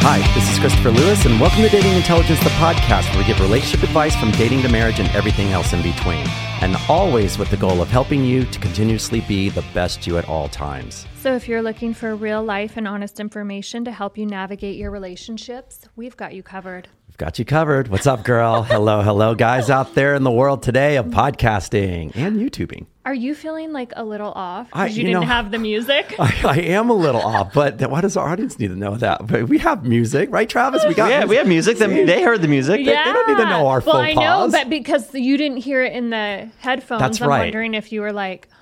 Hi, this is Christopher Lewis, and welcome to Dating Intelligence, the podcast where we give relationship advice from dating to marriage and everything else in between. And always with the goal of helping you to continuously be the best you at all times. So, if you're looking for real life and honest information to help you navigate your relationships, we've got you covered. We've got you covered. What's up, girl? hello, hello, guys out there in the world today of podcasting and YouTubing. Are you feeling like a little off because you, you didn't know- have the music? I, I am a little off, but th- why does our audience need to know that? But we have music, right, Travis? We got Yeah, we have music. They, they heard the music. yeah. they don't need to know our Well, faux I know, but because you didn't hear it in the headphones, That's I'm right. wondering if you were like, huh.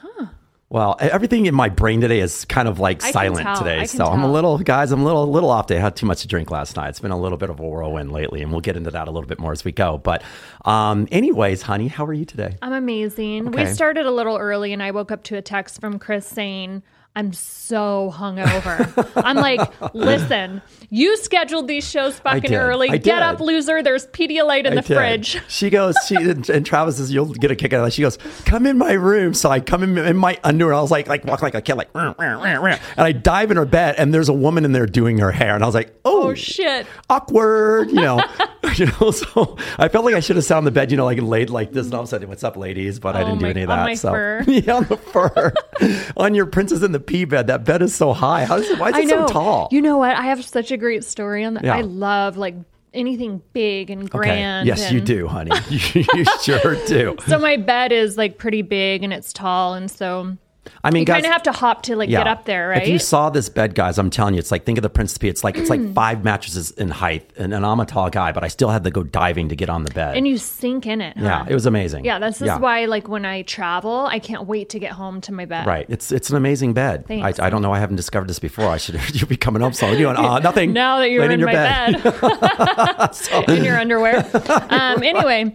Well, everything in my brain today is kind of like I silent today. So I'm a little, guys, I'm a little, a little off today. I had too much to drink last night. It's been a little bit of a whirlwind lately, and we'll get into that a little bit more as we go. But, um, anyways, honey, how are you today? I'm amazing. Okay. We started a little early, and I woke up to a text from Chris saying, I'm so hungover. I'm like, listen, you scheduled these shows fucking early. I Get did. up, loser. There's Pedialyte in I the did. fridge. She goes, she and, and Travis says, you'll get a kick out of that. She goes, come in my room. So I come in, in my underwear. I was like, like walk like a kid, like, "Rah, rah, rah, rah." and I dive in her bed, and there's a woman in there doing her hair, and I was like, oh, Oh, shit. awkward, you know, you know. So I felt like I should have sat on the bed, you know, like laid like this, and all of a sudden, what's up, ladies? But I Oh, didn't do any of on that. my so fur. yeah, on the fur, on your princess in the pea bed. That bed is so high. How is it? Why is I it know. so tall? You know what? I have such a great story on that. Yeah. I love like anything big and okay. grand. Yes, you do, honey. you, you sure do. So my bed is like pretty big and it's tall, and so I mean, you kind of have to hop to like get up there, right? If you saw this bed, guys, I'm telling you, it's like think of the Prince P. It's like it's like five mattresses in height, and, and I'm a tall guy, but I still had to go diving to get on the bed. and you sink in it. yeah, it was amazing. Yeah, this is why like when I travel, I can't wait to get home to my bed. Right, it's it's an amazing bed. I, I don't know. I haven't discovered this before. I should you'll be coming up. So you doing uh, nothing. Now that you're laying in, your my bed, in your underwear. Um, anyway,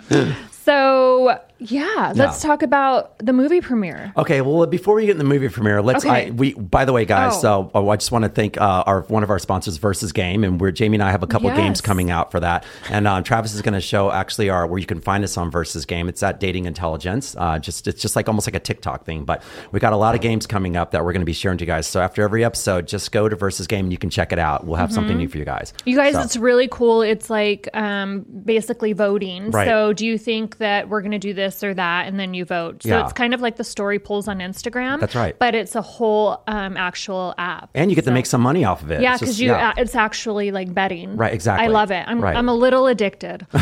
so yeah, let's talk about the movie premiere. Okay, well, before we get in the movie premiere, let's. Okay. I, we, by the way, guys. Oh. So oh, I just want to thank uh, our one of our sponsors, Versus Game, and we're Jamie and I have a couple games coming out for that. And um, Travis is going to show actually our where you can find us on Versus Game. It's at Dating Intelligence. Uh, just it's just like almost like a TikTok thing, but we got a lot of games coming up that we're going to be sharing to you guys. So after every episode, just go to Versus Game and you can check it out. We'll have something new for you guys. Mm-hmm. You guys, So- it's really cool. It's like um, basically voting. Right. So, do you think that we're going to do this or that, and then you vote? So Yeah. it's kind of like the story polls on Instagram. That's right. But it's a whole um, actual app. and you get to make some money off of it. yeah, because you, yeah. uh, it's actually like betting. Right, exactly. I love it. I'm, Right. I'm a little addicted.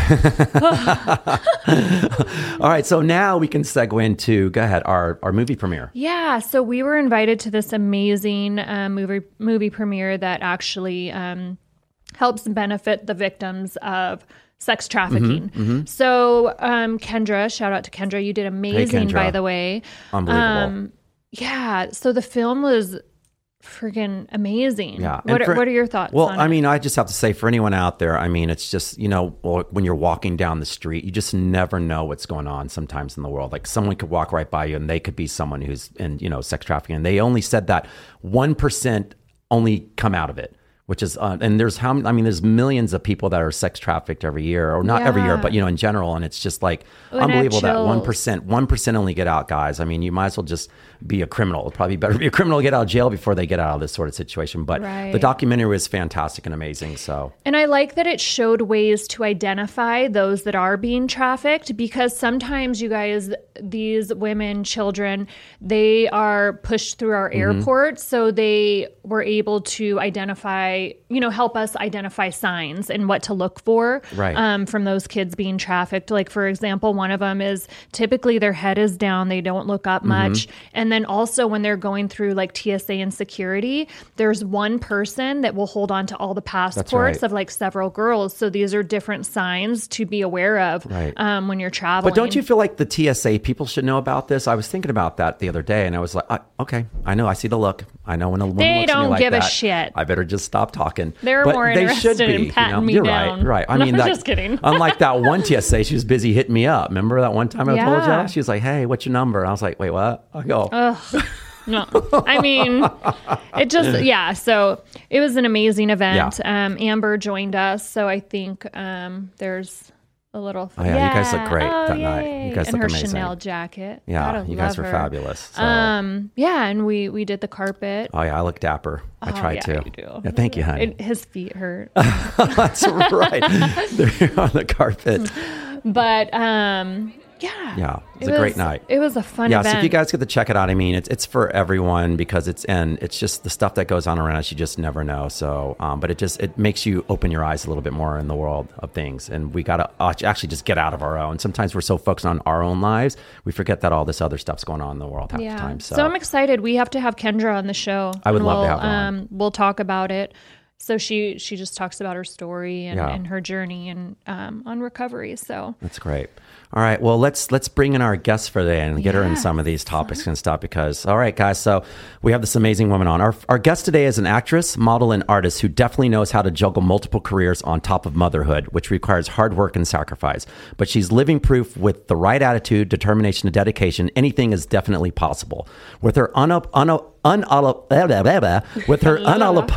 All right, so now we can segue into go ahead our our movie premiere. Yeah, so we were invited to this amazing uh, movie movie premiere that actually um, helps benefit the victims of sex trafficking. Mm-hmm, So um, Kendra, shout out to Kendra, you did amazing, Kendra. by the way. Unbelievable. Um, yeah, so the film was freaking amazing. Yeah. What, for- are, what are your thoughts? Well, I it? mean, I just have to say for anyone out there, I mean, it's just, you know, when you're walking down the street, you just never know what's going on sometimes in the world. Like someone could walk right by you and they could be someone who's in, you know, sex trafficking. And they only said that 1% only come out of it. Which is, uh, and there's how I mean, there's millions of people that are sex trafficked every year, or not every year, but you know, in general, and it's just like and I have unbelievable that one one percent only get out, guys. I mean, you might as well just be a criminal. It'd probably better be a criminal get out of jail before they get out of this sort of situation. But Right. the documentary was fantastic and amazing. So And I like that it showed ways to identify those that are being trafficked because sometimes you guys, these women, children, they are pushed through our Mm-hmm. airport. So they were able to identify, you know, help us identify signs and what to look for Right. um, from those kids being trafficked. Like, for example, one of them is typically their head is down, they don't look up Mm-hmm. much. And then also when they're going through like TSA and security, there's one person that will hold on to all the passports right. of like several girls. So these are different signs to be aware of Right. um, when you're traveling. But don't you feel like the TSA people should know about this? I was thinking about that the other day, and I was like, I, okay, I know, I see the look. I know when a woman They looks at me don't like give a shit. I better just stop talking. They're but more they interested should in be. you patting know? me You're down. right. Right. I No, mean, I'm that, just kidding. unlike that one TSA, she was busy hitting me up. Remember that one time I told Yeah. you? She was like, "Hey, what's your number?" And I was like, "Wait, what?" I go, No, I mean, it just, yeah. So it was an amazing event. Yeah. Um, Amber joined us. So I think um, there's a little. Oh, yeah, you guys look great Oh, that night. You yay. guys and look her amazing. Chanel jacket. "Yeah, Gotta you guys were her. fabulous." So. Um, yeah, and we we did the carpet. oh yeah, I look dapper. I Oh, try yeah, to. you do. Yeah, thank you, honey. It, his feet hurt, That's right. They're on the carpet. but um, yeah, Yeah, it was a great night. It was a fun yeah, event. so if you guys get to check it out, I mean, it's it's for everyone because it's and it's just the stuff that goes on around us. You just never know. So, um, but it just it makes you open your eyes a little bit more in the world of things, and we gotta actually just get out of our own. Sometimes we're so focused on our own lives, we forget that all this other stuff's going on in the world half yeah. the time. So, I'm excited. We have to have Kendra on the show. I would love to we'll, have her. Um, we'll talk about it. So she she just talks about her story and, Yeah. and her journey and um, on recovery. So That's great. All right. Well, let's let's bring in our guest for today and get her in some of these topics and stuff because all right, guys. So we have this amazing woman on. Our our guest today is an actress, model, and artist who definitely knows how to juggle multiple careers on top of motherhood, which requires hard work and sacrifice. But she's living proof with the right attitude, determination, and dedication. Anything is definitely possible. With her unup, unup, unalip, blah, blah, blah, blah, with her unalip,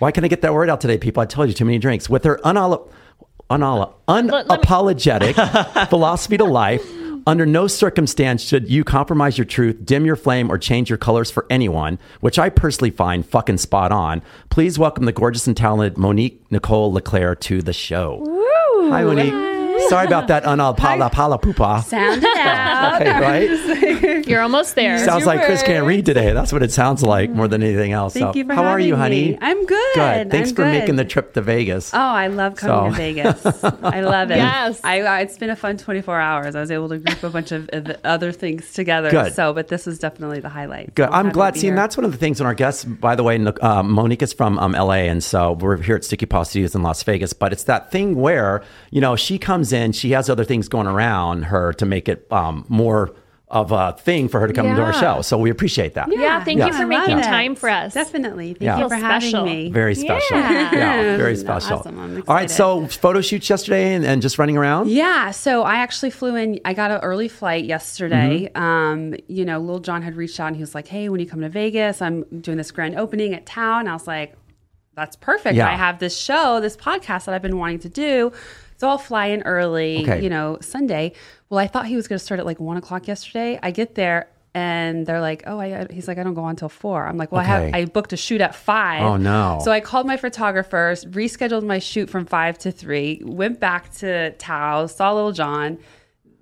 why can't I get that word out today, people? I told you too many drinks. With her unalip, unala- unapologetic philosophy to life. Under no circumstance should you compromise your truth, dim your flame, or change your colors for anyone, which I personally find fucking spot on. Please welcome the gorgeous and talented Monique Nicole LeClaire to the show. Hi, Monique. Sorry about that unapala pala poopa. Sound it out. Okay, right? you're almost there. Sounds your like Chris can't read today. That's what it sounds like more than anything else. Thank so, you for how are you, honey? me. I'm good. Good. Thanks I'm for good. making the trip to Vegas. Oh, I love coming So- to Vegas. I love it. Yes. I, I, it's been a fun 24 hours. I was able to group a bunch of, of other things together. Good. So, but this was definitely the highlight. Good. So I'm happy glad. to See, and that's one of the things on our guests. By the way, Nic- uh, Monique is from um, LA, and so we're here at Sticky Paw Studios in Las Vegas. But it's that thing where you know she comes in, she has other things going around her to make it um, more of a thing for her to come to our show. So we appreciate that. Yeah, thank Yeah. you for making it. time for us. Definitely. Thank Yeah. you for Feel having special. me. Very special. Yeah. very special. awesome. All right, so photo shoots yesterday and, and just running around. Yeah, so I actually flew in. I got an early flight yesterday. Mm-hmm. Um, you know, Lil Jon had reached out and he was like, "Hey, when you come to Vegas, I'm doing this grand opening at Tao." And I was like, "That's perfect. Yeah. I have this show, this podcast that I've been wanting to do." So I'll fly in early, Okay. you know, Sunday. Well, I thought he was going to start at like one o'clock yesterday. I get there and they're like, "Oh, I," he's like, "I don't go on until 4. I'm like, "Well, I have I booked a shoot at five. Oh, no. So I called my photographer, rescheduled my shoot from five to three, went back to Tao, saw Lil Jon.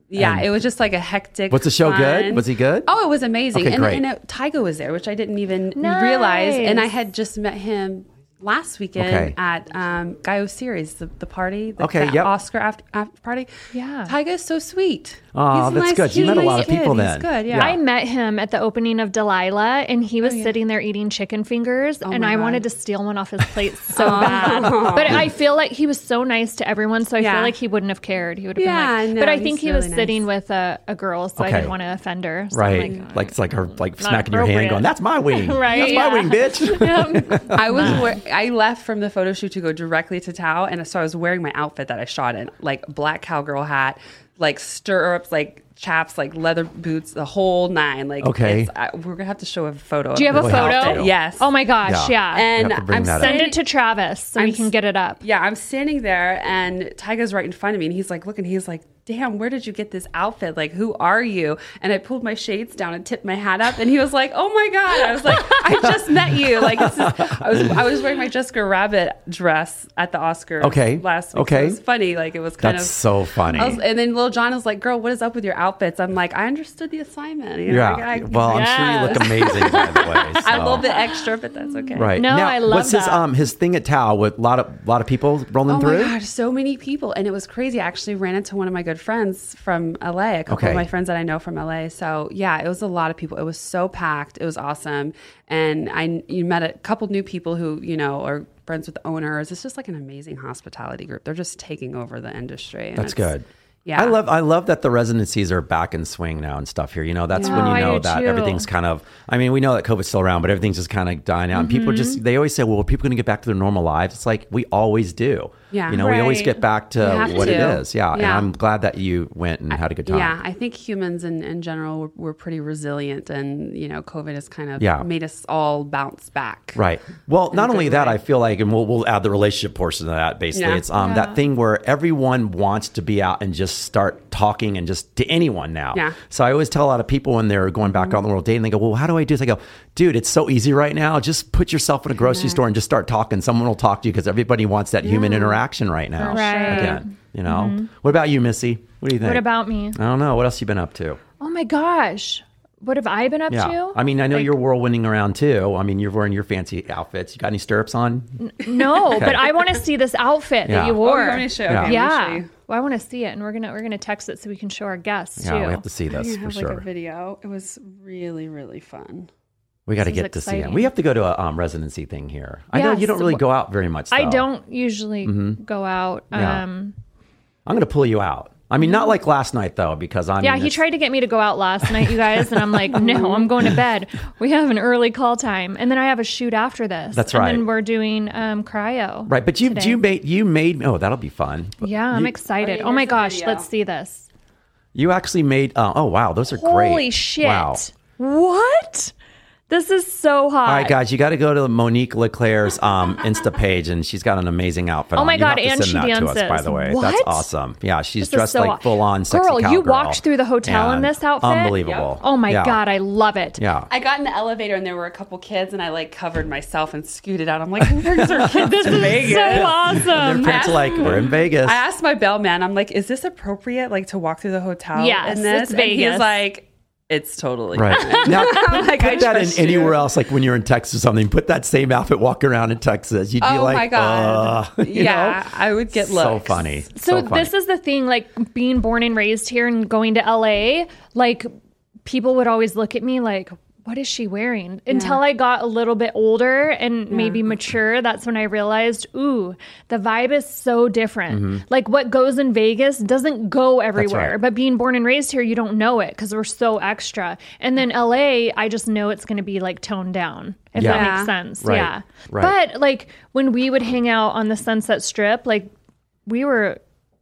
Yeah, And- it was just like a hectic. Was the show good? Was he good? Oh, it was amazing. Okay, and great. and it, Tyga was there, which I didn't even Nice. realize. And I had just met him last weekend Okay. at um, Gaio Series, the, the party, the, Okay, the yep. Oscar after, after party. Yeah. Tyga is so sweet. Aw, He's a that's nice, good. You he's met a lot nice of people kid. then. He's good, yeah. Yeah. I met him at the opening of Delilah, and he Oh, was sitting there eating chicken fingers, and my I God. wanted to steal one off his plate so bad. But I feel like he was so nice to everyone, so I Yeah. feel like he wouldn't have cared. He would have Yeah, been like, no, but I he's think he really was nice. sitting with a, a girl, so I Okay. didn't want to offend her. So Right. I'm like, like it's like her like Not smacking your hand, appropriate. going, "That's my wing. Right, That's my yeah. wing, bitch." I was we- I left from the photo shoot to go directly to Tao, and so I was wearing my outfit that I shot in, like black cowgirl hat, like stirrups, like chaps, like leather boots, the whole nine. Like, Okay. it's- I, we're gonna have to show a photo. Do you have a photo? to. Yes. Oh my gosh, Yeah. yeah. And You have to bring I'm that. Send it to Travis so we I'm can get it up. Yeah, I'm standing there, and Tyga's right in front of me, and he's like, looking. He's like, damn, where did you get this outfit? Like, who are you? And I pulled my shades down and tipped my hat up, and he was like, oh my god. I was like, I just met you. Like, this is, I was I was wearing my Jessica Rabbit dress at the Oscars. Okay. last week. Okay. so it was funny. Like, it was kind That's of so funny. Was, and then Lil Jon was like, "Girl, what is up with your outfits?" I'm like, "I understood the assignment." You know, yeah. like, I, well, I'm sure you look amazing, by the way. I so. love the extra, but that's okay. Right No, now, I love it. what's his um his thing at Tao with a lot of lot of people rolling Oh through? my gosh, so many people, and it was crazy. I actually ran into one of my good friends from LA. A couple Okay. of my friends that I know from LA. So yeah, it was a lot of people. It was so packed. It was awesome, and I you met a couple new people who you know are friends with the owners. It's just like an amazing hospitality group. They're just taking over the industry. That's good. Yeah, I love I love that the residencies are back in swing now and stuff here. You know, that's when you know that too. everything's kind of I mean, we know that COVID's still around, but everything's just kind of dying out. And people Mm-hmm. just they always say, Well, are people gonna get back to their normal lives? It's like we always do. Yeah. You know, we always get back to what it to. is. Yeah. And I'm glad that you went and had a good time. Yeah, I think humans in, in general were, were pretty resilient, and you know, COVID has kind of Yeah. made us all bounce back. Right. Well, not only that, way. I feel like, and we'll, we'll add the relationship portion to that. Basically, Yeah. it's um Yeah. that thing where everyone wants to be out and just start talking and just to anyone now. Yeah. So I always tell a lot of people when they're going back out in the world dating, they go, "Well, how do I do this?" I go, "Dude, it's so easy right now. Just put yourself in a grocery store and just start talking. Someone will talk to you because everybody wants that human interaction right now. Right. Again, you know. Mm-hmm. What about you, Missy? What do you think? What about me? I don't know. What else you been up to? Oh my gosh. What have I been up Yeah. to? I mean, I know Like- you're whirlwinding around too. I mean, you're wearing your fancy outfits. You got any stirrups on? No, but I want to see this outfit Yeah. that you Oh, Oh, wore. you want me to show? Yeah. Okay, let me show yeah. Well, I want to see it, and we're gonna we're gonna text it so we can show our guests Yeah, too. we have to see I this have for like sure. a video. It was really really fun. We got to This is get to see him. We have to go to a um, residency thing here. I know you don't really go out very much. I don't usually go out. Yeah. Um, I'm going to pull you out. I mean, not like last night though, because I'm. yeah, he tried to get me to go out last night, you guys, and I'm like, no, I'm going to bed. We have an early call time, and then I have a shoot after this. That's And right. then we're doing um, cryo. Right, but you today. you made you made oh that'll be fun. Yeah, I'm You- excited. Okay, oh my gosh, video. let's see this. You actually made uh, oh wow those are great. Holy shit! Wow. What? This is so hot. All right, guys, you got to go to Monique Leclerc's um, Insta page, and she's got an amazing outfit. Oh on. my You God, have to and send she that to us, by the way. What? That's awesome. Yeah, she's This dressed so like full on sexy Girl, you walked through the hotel in this outfit? Unbelievable. Oh my Yeah. god, I love it. Yeah. I got in the elevator and there were a couple kids and I like covered myself and scooted out. I'm like, who brings their kids This is Vegas? so Their awesome. parents are like, we're in Vegas. I asked my bellman, I'm like, is this appropriate, like to walk through the hotel? Yes, in this? it's And he's like, it's totally Right. Now, I'm like, I put that in trust you. anywhere else, like when you're in Texas or something, put that same outfit walking around in Texas. You'd be like, Oh like, my god! uh, yeah, know? I would get So looks. funny. So, funny. this is the thing like being born and raised here and going to LA, like people would always look at me like what is she wearing? Until I got a little bit older and maybe mature, that's when I realized, ooh, the vibe is so different. Like what goes in Vegas doesn't go everywhere. Mm-hmm. right. But being born and raised here, you don't know it because we're so extra. And then LA, I just know it's going to be like toned down, if Yeah. that makes sense. Right. Yeah. Right. But like when we would hang out on the Sunset Strip, like we were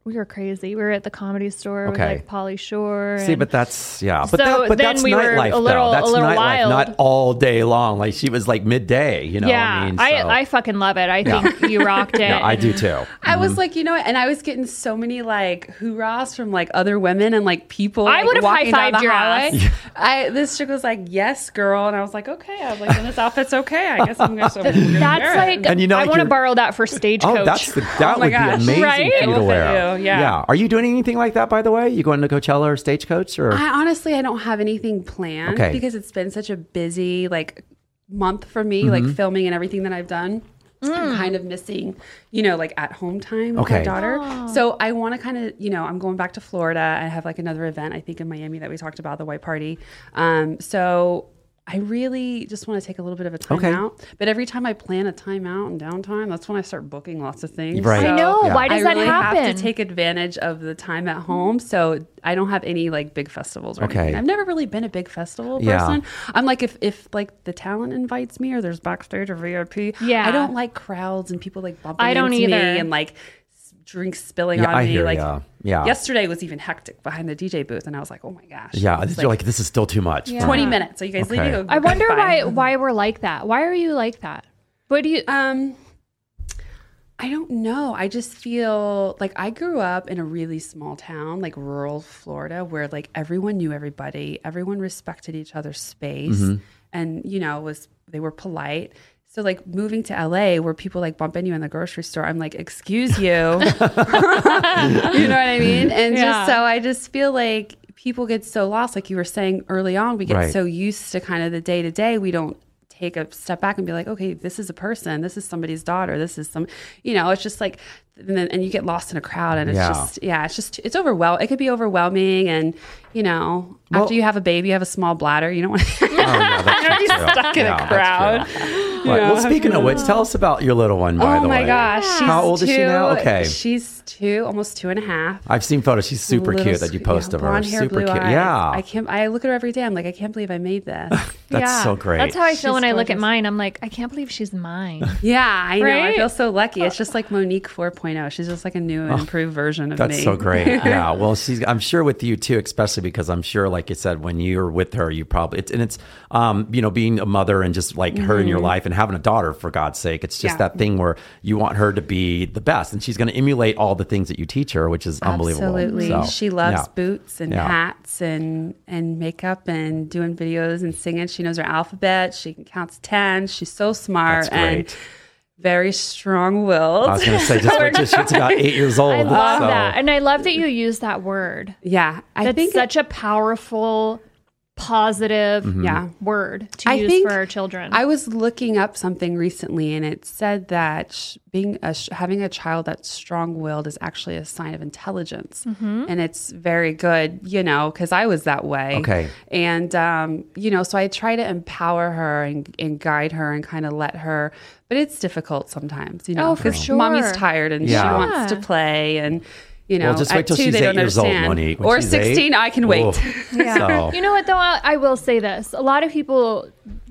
we were crazy. We were at the comedy store with like Pauly Shore. See, but that's yeah. But, So that, but then that's we were nightlife, a little- though. That's a little nightlife, wild. not all day long. Like she was like midday. You know, yeah, I mean, So- I fucking love it. I Yeah. think you rocked it. yeah, I do too. I was mm-hmm. like, you know, and I was getting so many like hoorahs from like other women and like people. I like, would've high-fived the your highway. ass. I this chick was like, "Yes, girl," and I was like, "Okay." I was like, "Then this outfit's okay. I guess I'm gonna." So I'm That's like, And you know, I like want to borrow that for stagecoach. Oh, that's the, that Oh my would gosh. be amazing Right? for you to wear. You, yeah. Are you doing anything like that, by the way? You going to Coachella or Stagecoach or? I honestly, I don't have anything planned Okay. because it's been such a busy like month for me, Mm-hmm. like filming and everything that I've done. I'm kind of missing, you know, like at home time with Okay. my daughter. So I want to kind of, you know, I'm going back to Florida. I have like another event, I think, in Miami that we talked about, the white party. Um, so I really just want to take a little bit of a time Okay. out. But every time I plan a time out and downtime, that's when I start booking lots of things. Right. I know. Yeah. Why does I that really happen? have to take advantage of the time at home. So I don't have any like big festivals or Okay. anything. I've never really been a big festival Yeah. person. I'm like if if like the talent invites me or there's backstage or VIP. Yeah. I don't like crowds and people like bumping I don't into either. me and like s- drinks spilling Yeah, on I me. hear like ya. Yeah. yesterday was even hectic behind the DJ booth and I was like, oh my gosh. yeah, It's you're like, this is still too much. Yeah. 20 minutes. So you guys Okay. leaving? I wonder why why we're like that. Why are you like that? What do you? Um, I don't know. I just feel like I grew up in a really small town, like rural Florida, where like everyone knew everybody, everyone respected each other's space, Mm-hmm. and you know was they were polite. So like moving to LA, where people like bump into you in the grocery store, I'm like, excuse you, you know what I mean? And Yeah. just so I just feel like people get so lost, like you were saying early on, we get Right. so used to kind of the day to day, we don't take a step back and be like, okay, this is a person, this is somebody's daughter, this is some, you know, it's just like, and, then, and you get lost in a crowd, and it's Yeah. just, yeah, it's just, it's overwhelming. It could be overwhelming, and you know, Well- after you have a baby, you have a small bladder, you don't want to. Oh, yeah, that's stuck in a Yeah, that's crowd. true. Right. Well, speaking of which, tell us about your little one. By the way. oh the my way, gosh, she's how old is she now? Okay, she's two, almost two and a half. I've seen photos. She's super Little cute that you post yeah, of her. hair, Super blue cute. eyes. Yeah, I can't. I look at her every day. I'm like, I can't believe I made this. that's Yeah. so great. That's how I feel when She's I look at mine. I'm like, I can't believe she's mine. yeah, I know. I feel so lucky. It's just like Monique 4.0. Know she's just like a new and improved version of Oh, That's me. so great. yeah. Well, she's. I'm sure with you too, especially because I'm sure, like you said, when you're with her, you probably it's and it's, um, you know, being a mother and just like her in your life and having a daughter for God's sake. It's just Mm-hmm. Yeah. that thing where you want her to be the best, and she's going to emulate all the things that you teach her, which is unbelievable. Absolutely. So, she loves yeah. boots and Yeah. hats and and makeup and doing videos and singing. She knows her alphabet. She can count to 10. She's so smart That's and great. Very strong-willed. I was going to say, just wait till she's about eight years old. I love so- that. And I love that you use that word. yeah, I That's think such a powerful, positive Mm-hmm. yeah. word to I use think for our children. I was looking up something recently, and it said that sh- being a sh- having a child that's strong-willed is actually a sign of intelligence, Mm-hmm. and it's very good, you know, because I was that way. Okay. and um, you know, so I try to empower her and, and guide her and kind of let her, but it's difficult sometimes, you know, Oh, for because mommy's tired and she wants to play and. You know, Well, just wait at till two, she's they eight don't years old, understand. Monique. When Or she's eight- sixteen, I can wait. Yeah. So- You know what though? I, I will say this. A lot of people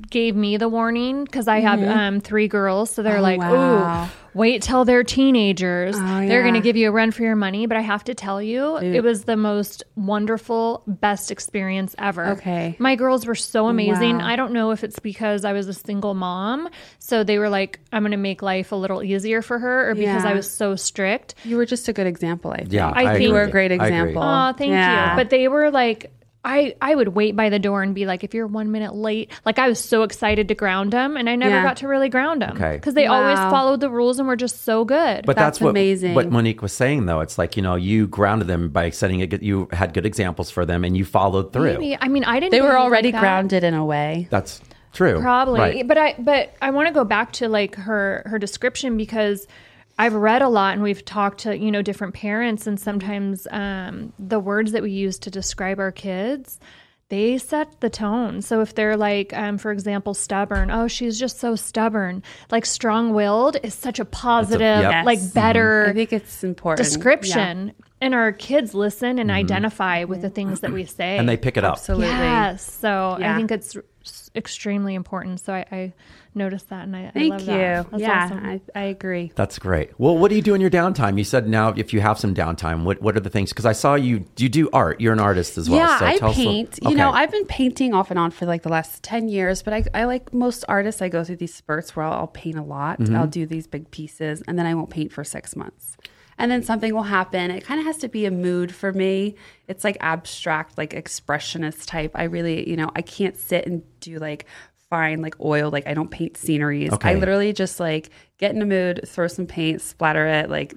gave me the warning because I have um, three girls, so they're Mm-hmm. Oh, like, wow. "Ooh, wait till they're teenagers. Oh, they're yeah. going to give you a run for your money." But I have to tell you, it was the most wonderful, best experience ever. Okay. my girls were so amazing. Wow. I don't know if it's because I was a single mom, so they were like, "I'm going to make life a little easier for her," or because Yeah. I was so strict. You were just a good example, I think. Yeah, I think- you were a great example. Oh, thank Yeah. you. But they were like, I, I would wait by the door and be like, if you're one minute late, like I was so excited to ground them, and I never Yeah. got to really ground them Okay. because they always followed the rules and were just so good. But that's, That's what, amazing. what Monique was saying, though. It's like, you know, you grounded them by setting it. you had good examples for them and you followed through. Maybe I mean I didn't. they were already like that. grounded in a way. That's true. probably Right. but i but i want to go back to like her her description because i've read a lot and we've talked to you know different parents and sometimes um the words that we use to describe our kids they set the tone so if they're like um for example stubborn oh she's just so stubborn like strong-willed is such a positive yep. like Yes. better I think it's important. description and our kids listen and identify with the things that we say Mm-hmm. And they pick it up. Absolutely. Yes. So I think it's extremely important. So I, I noticed that and I, I Thank love you. that. That's yeah, awesome. I, I agree. That's great. Well, what do you do in your downtime? You said now if you have some downtime, what, what are the things? Because I saw you, you do art. You're an artist as well. yeah, so I tell us a- paint. You know, I've been painting off and on for like the last 10 years, but I, I like most artists, I go through these spurts where I'll, I'll paint a lot. Mm-hmm. I'll do these big pieces and then I won't paint for six months. And then something will happen. It kind of has to be a mood for me. It's like abstract, like expressionist type. I really, you know, I can't sit and do like fine, like oil. Like I don't paint sceneries. Okay. I literally just like get in a mood, throw some paint, splatter it, like,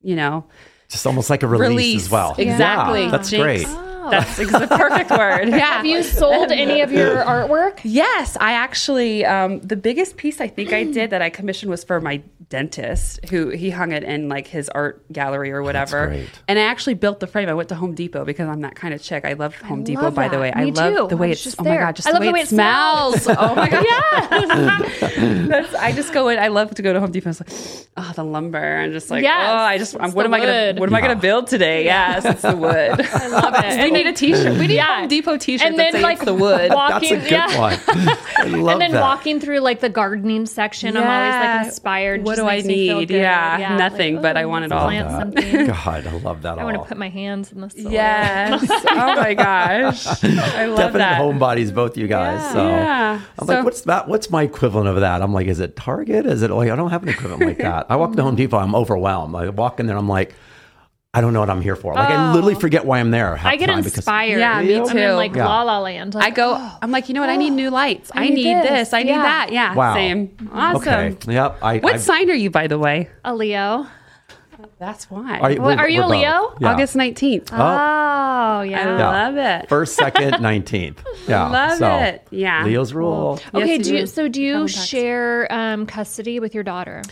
you know, Just almost like a release, as well. Exactly. Yeah, that's Jinx. great. That's the perfect word. Yeah. Have you sold any of your artwork? Yes, I actually um, the biggest piece I think I did that I commissioned was for my dentist, who he hung it in like his art gallery or whatever. great. And I actually built the frame. I went to Home Depot because I'm that kind of chick. I love Home Depot. love By the that. way, I love too. the way it's. just Oh my god, just I the love way, the way it it smells. smells. oh my god, Yeah. That's, I just go in. I love to go to Home Depot. It's like, oh, the lumber, and just like, Yes. oh, I just. I'm, what the am I gonna? Wood. what am I going to build today? Yes, it's the wood. I love it. we need a T-shirt. We need Yeah. Home Depot T-shirts And that then say like the wood. That's a good yeah. one. I love and then that. walking through like the gardening section, I'm always like inspired. What Just do I makes me feel need? good. Yeah, nothing, but I want it all. Plant Love something. God, I love that. I want to put my hands in the soil. Yes. oh my gosh. I love Definite that. homebodies, both you guys. Yeah. So Yeah. I'm So- like, what's that? What's my equivalent of that? I'm like, is it Target? Is it like I don't have an equivalent like that. I walk to Home Depot, I'm overwhelmed. I walk in there, I'm like, I don't know what I'm here for. Like I literally forget why I'm there. half I get the time because- inspired. Yeah, me I'm too. in like Yeah. La La Land. Like, I go. I'm like, you know what? I need new lights. I, need need, this. this. I need Yeah. that. Yeah. Wow. Same. Awesome. Okay. Yep. I, What I, sign are you, by the way? a Leo. That's why. Are you, What, we're- you a. Leo? Yeah. August 19th. Oh, yeah. I Yeah. love it. First, second, nineteenth. Yeah. Love so, it. Yeah. Leo's rule. Okay, Yes, do you you, so do you Come share um, custody with your daughter?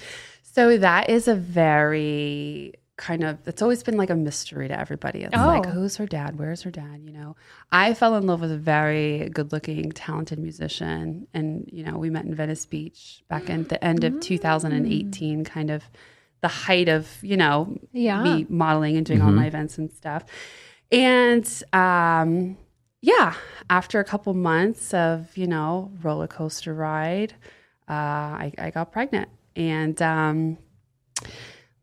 So that is a very kind of it's always been like a mystery to everybody. It's like Oh. who's her dad? Where's her dad? You know. I fell in love with a very good looking, talented musician and you know, we met in Venice Beach back in the end of 2018, kind of the height of, you know, Yeah. me modeling and doing all my events and stuff. And um yeah, after a couple months of, you know, roller coaster ride, uh, I, I got pregnant. And um,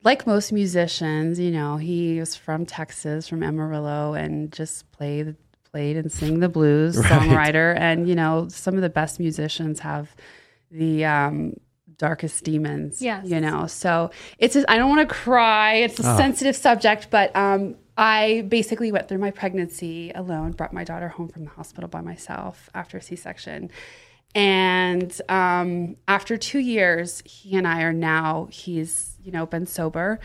like most musicians, you know, he was from Texas, from Amarillo, and just played played and sing the blues, songwriter. And you know, some of the best musicians have the um, darkest demons. Yes. you know. So it's just, I don't want to cry. It's a sensitive subject, but um, I basically went through my pregnancy alone. Brought my daughter home from the hospital by myself after a C section. And um, after two years, he and I are now, he's, you know, been sober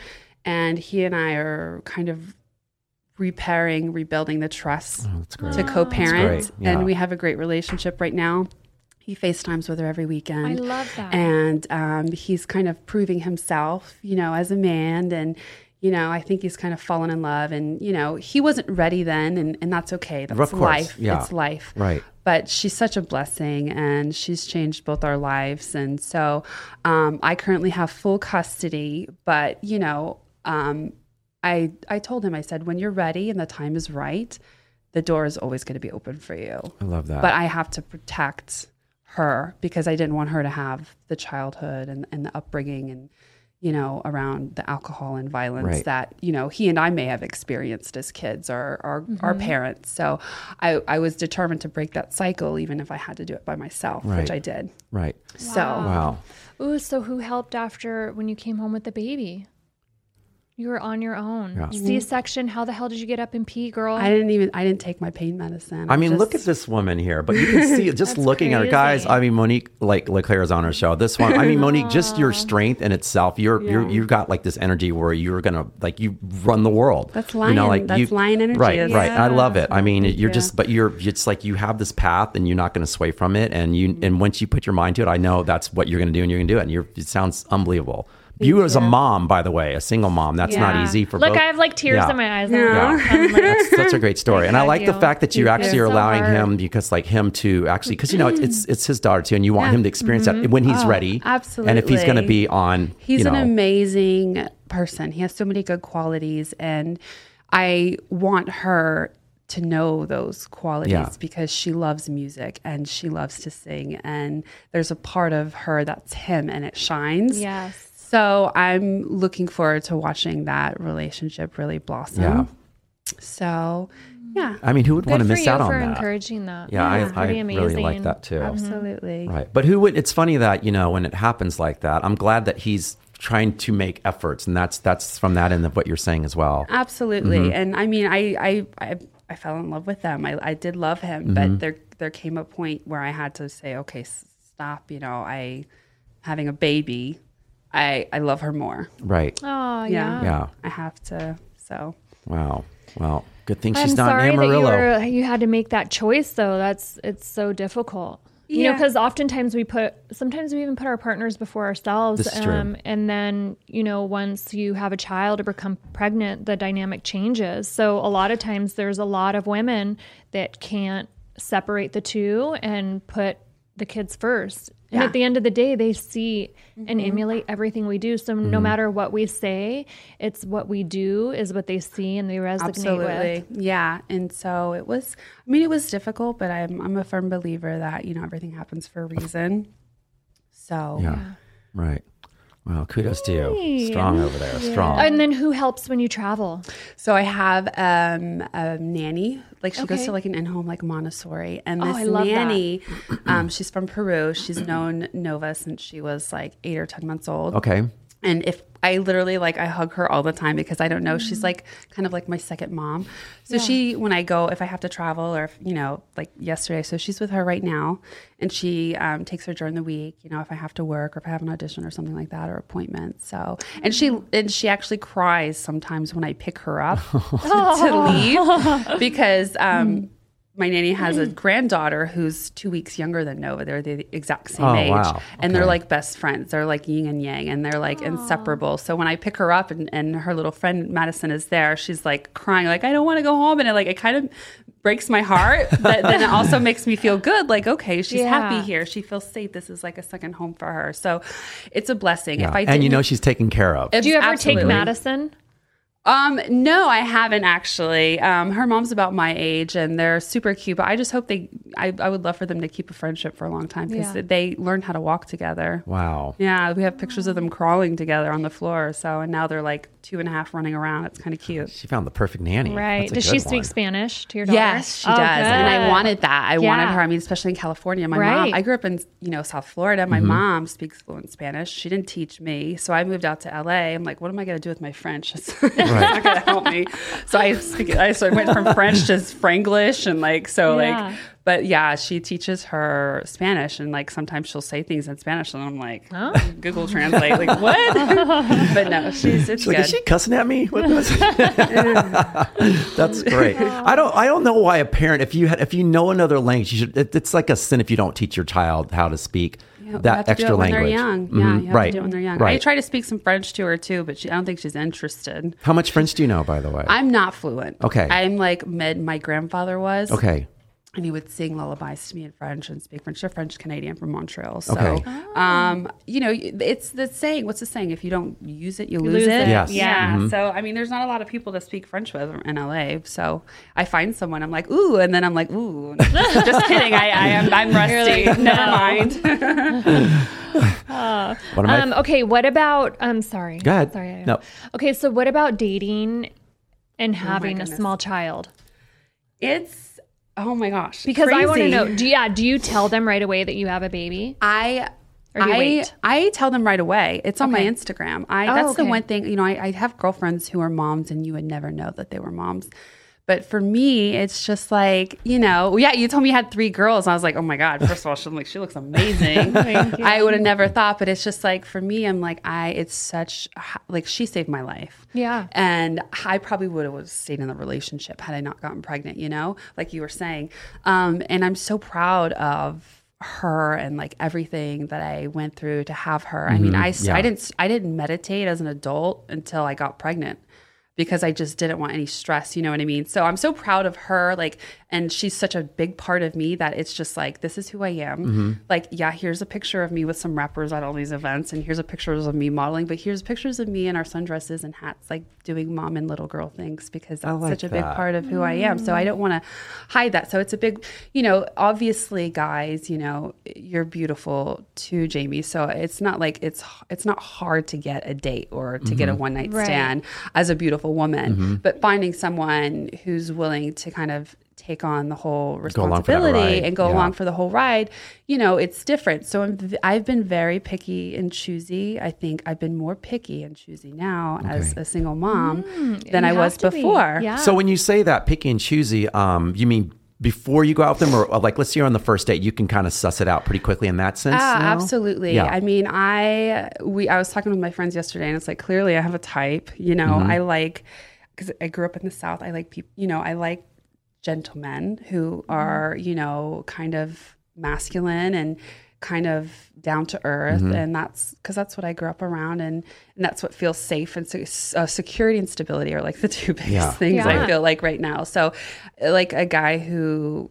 and he and I are kind of repairing, rebuilding the trust That's great. to co-parent. yeah. And we have a great relationship right now. He FaceTimes with her every weekend. I love that. And um, he's kind of proving himself, you know, as a man. And, you know, I think he's kind of fallen in love. And, you know, he wasn't ready then. And, and that's okay. That's Of course, life. yeah. It's life Right. But she's such a blessing and she's changed both our lives and so um, i currently have full custody but you know um, I, I told him i said when you're ready and the time is right the door is always going to be open for you I love that. but i have to protect her because i didn't want her to have the childhood and, and the upbringing and you know around the alcohol and violence Right. that you know he and i may have experienced as kids or our, our parents so I, I was determined to break that cycle even if i had to do it by myself Right. which i did right. so Wow. Ooh, so who helped after when you came home with the baby? You were on your own. Yeah. Mm-hmm. C section. How the hell did you get up and pee, girl? i didn't even i didn't take my pain medicine I mean, look at this woman here, but you can see it just That's looking at her, guys. I mean, Monique, like Leclerc's on her show. This one, I mean, Monique, just your strength in itself. You're you're you've got like this energy where you're gonna like you run the world. That's You lion- know, like that's you, lion energy, Right, is- right. I love it. I mean, you're you. just, but you're it's like you have this path, and you're not going to sway from it. And you and once you put your mind to it, I know that's what you're going to do, and you're going to do it. And you're it sounds unbelievable. You as a mom, by the way, a single mom, that's not easy for people. Look, both. I have like tears Yeah. in my eyes. now. Yeah. I'm like, That's such a great story, and I hug like the fact that you Thank actually are So allowing hard. him because, like, him to actually, because you know it's, it's mm-hmm. it's his daughter too, and you want Yeah. him to experience that mm-hmm. when he's Oh, ready, and if he's going to be on, He's you know, an amazing person. He has so many good qualities, and I want her to know those qualities Yeah. because she loves music and she loves to sing, and there's a part of her that's him, and it shines. Yes. So I'm looking forward to watching that relationship really blossom. Yeah. So, yeah, I mean, who would want to miss out on that? for that? encouraging that. Yeah, I, That's I pretty really like that too. absolutely. Right, but who would? It's funny that you know when it happens like that. I'm glad that he's trying to make efforts, and that's that's from that end of what you're saying as well. Absolutely. Mm-hmm. And I mean, I, I, I, I fell in love with them. I, I did love him, Mm-hmm. but there, there came a point where I had to say, okay, stop. You know, I, having a baby, I, I love her more. Right. Oh, Yeah. yeah. Yeah. I have to. So Wow. Well, good thing I'm she's not sorry in that you, Amarillo. were, you had to make that choice, though. That's it's so difficult. You know, because oftentimes we put, sometimes we even put our partners before ourselves. This is true. Um, and then, you know, once you have a child or become pregnant, the dynamic changes. So a lot of times there's a lot of women that can't separate the two and put the kids first. And Yeah. at the end of the day, they see and mm-hmm. emulate everything we do. So no mm-hmm. matter what we say, it's what we do is what they see and they resonate Absolutely. with. Yeah. And so it was, I mean, it was difficult, but I'm, I'm a firm believer that, you know, everything happens for a reason. So Yeah. Right. Well, kudos to you. Strong over there. Strong. And then who helps when you travel? So I have um, a nanny. Like she goes to like an in-home like Montessori, and Oh, this I love that. nanny, um, she's from Peru. She's known Nova since she was like eight or ten months old. okay. And if I literally like I hug her all the time because I don't know she's like kind of like my second mom. So she when I go if I have to travel or if, you know like yesterday so she's with her right now and she um, takes her during the week you know if I have to work or if I have an audition or something like that or appointment. So and she and she actually cries sometimes when I pick her up to leave because um, my nanny has a mm. granddaughter who's two weeks younger than Nova. They're the exact same Oh, age, wow. and they're like best friends. They're like yin and yang, and they're like inseparable. So when I pick her up and, and her little friend Madison is there, she's like crying, like I don't want to go home, and it like it kind of breaks my heart, but then it also makes me feel good. Like okay, she's Yeah. happy here. She feels safe. This is like a second home for her. So it's a blessing. Yeah. If I and you know she's taken care of. Do you ever Absolutely. take Madison? Um, no, I haven't actually. Um, her mom's about my age and they're super cute, but I just hope they, I, I would love for them to keep a friendship for a long time because Yeah. they learned how to walk together. wow. Yeah, we have pictures of them crawling together on the floor. So, and now they're like two and a half running around. It's kind of cute. She found the perfect nanny. Right. Does she good speak one. Spanish to your daughter? Yes, she Oh, does. And I wanted that. I wanted her. I mean, especially in California. My Right. mom, I grew up in, you know, South Florida. My Mm-hmm. mom speaks fluent Spanish. She didn't teach me. So I moved out to LA. I'm like, what am I going to do with my French? It's, it's not going to help me. So I speak, I sort of went from French to Franglish and like, so Yeah. like, but yeah, she teaches her Spanish and like sometimes she'll say things in Spanish and I'm like, hmm, Google Translate, like what? but no, she's, it's She's like, good. is she cussing at me? What was That's great. I don't. I don't know why a parent, if you had, if you know another language, you should. It, it's like a sin if you don't teach your child how to speak Yeah, that have to extra do when language. They're young. Yeah, mm-hmm. you have right. to do it when they're young. Right. I try to speak some French to her too, but she, I don't think she's interested. How much French do you know, by the way? I'm not fluent. Okay. I'm like mid. My grandfather was. okay. And he would sing lullabies to me in French and speak French. They're French Canadian from Montreal. So, Okay. um, you know, it's the saying. What's the saying? If you don't use it, you lose, lose it. it. Yes. Yeah. Mhm. So, I mean, there's not a lot of people to speak French with in LA. So, I find someone, I'm like, ooh, and then I'm like, ooh. Just kidding. I, I am. I'm rusty. like, Never mind. One of my Um, okay, what about I'm sorry. Go ahead. Sorry. No. Okay, so what about dating and having a small child? it's oh my gosh. Because I want to know, do yeah, do you tell them right away that you have a baby? I Or do you I, wait? I tell them right away. It's on my Instagram. I Oh, that's the one thing, you know, I, I have girlfriends who are moms and you would never know that they were moms. But for me, it's just like, you know, yeah, you told me you had three girls. And I was like, oh my God, first of all, she, like, she looks amazing. I would have never thought, but it's just like, for me, I'm like, I, it's such, like, she saved my life. Yeah. And I probably would have stayed in the relationship had I not gotten pregnant, you know, like you were saying. Um, and I'm so proud of her and like everything that I went through to have her. I mean, I, s- yeah. I didn't I didn't meditate as an adult until I got pregnant because I just didn't want any stress, you know what I mean? So I'm so proud of her like and she's such a big part of me that it's just like this is who I am. Mm-hmm. Like yeah, here's a picture of me with some rappers at all these events and here's a pictures of me modeling, but here's pictures of me in our sundresses and hats like doing mom and little girl things because that's like such a big part of who I am. So I mm. don't want to hide that. So it's a big, you know, obviously guys, you know, you're beautiful too, Jamie. So it's not like it's it's not hard to get a date or to get a mm-hmm. one night Right. stand as a beautiful woman, Mm-hmm. but finding someone who's willing to kind of take on the whole Go along for that responsibility ride. and go Yeah. along for the whole ride, you know, it's different. So I'm, v- I've been very picky and choosy. I think I've been more picky and choosy now as a single mom than I was to be. before. Yeah. So when you say that picky and choosy, um, you mean before you go out with them, or or, like let's say you're on the first date, you can kind of suss it out pretty quickly in that sense. Know? absolutely. Yeah. I mean, I we I was talking with my friends yesterday, and it's like clearly I have a type. You know, Mm-hmm. I like because I grew up in the South. I like people. You know, I like gentlemen who Mm-hmm. are you know kind of masculine and kind of down to earth Mm-hmm. and that's because that's what i grew up around and, and that's what feels safe and se- uh, security and stability are like the two biggest Yeah. things Yeah. i feel like right now so like a guy who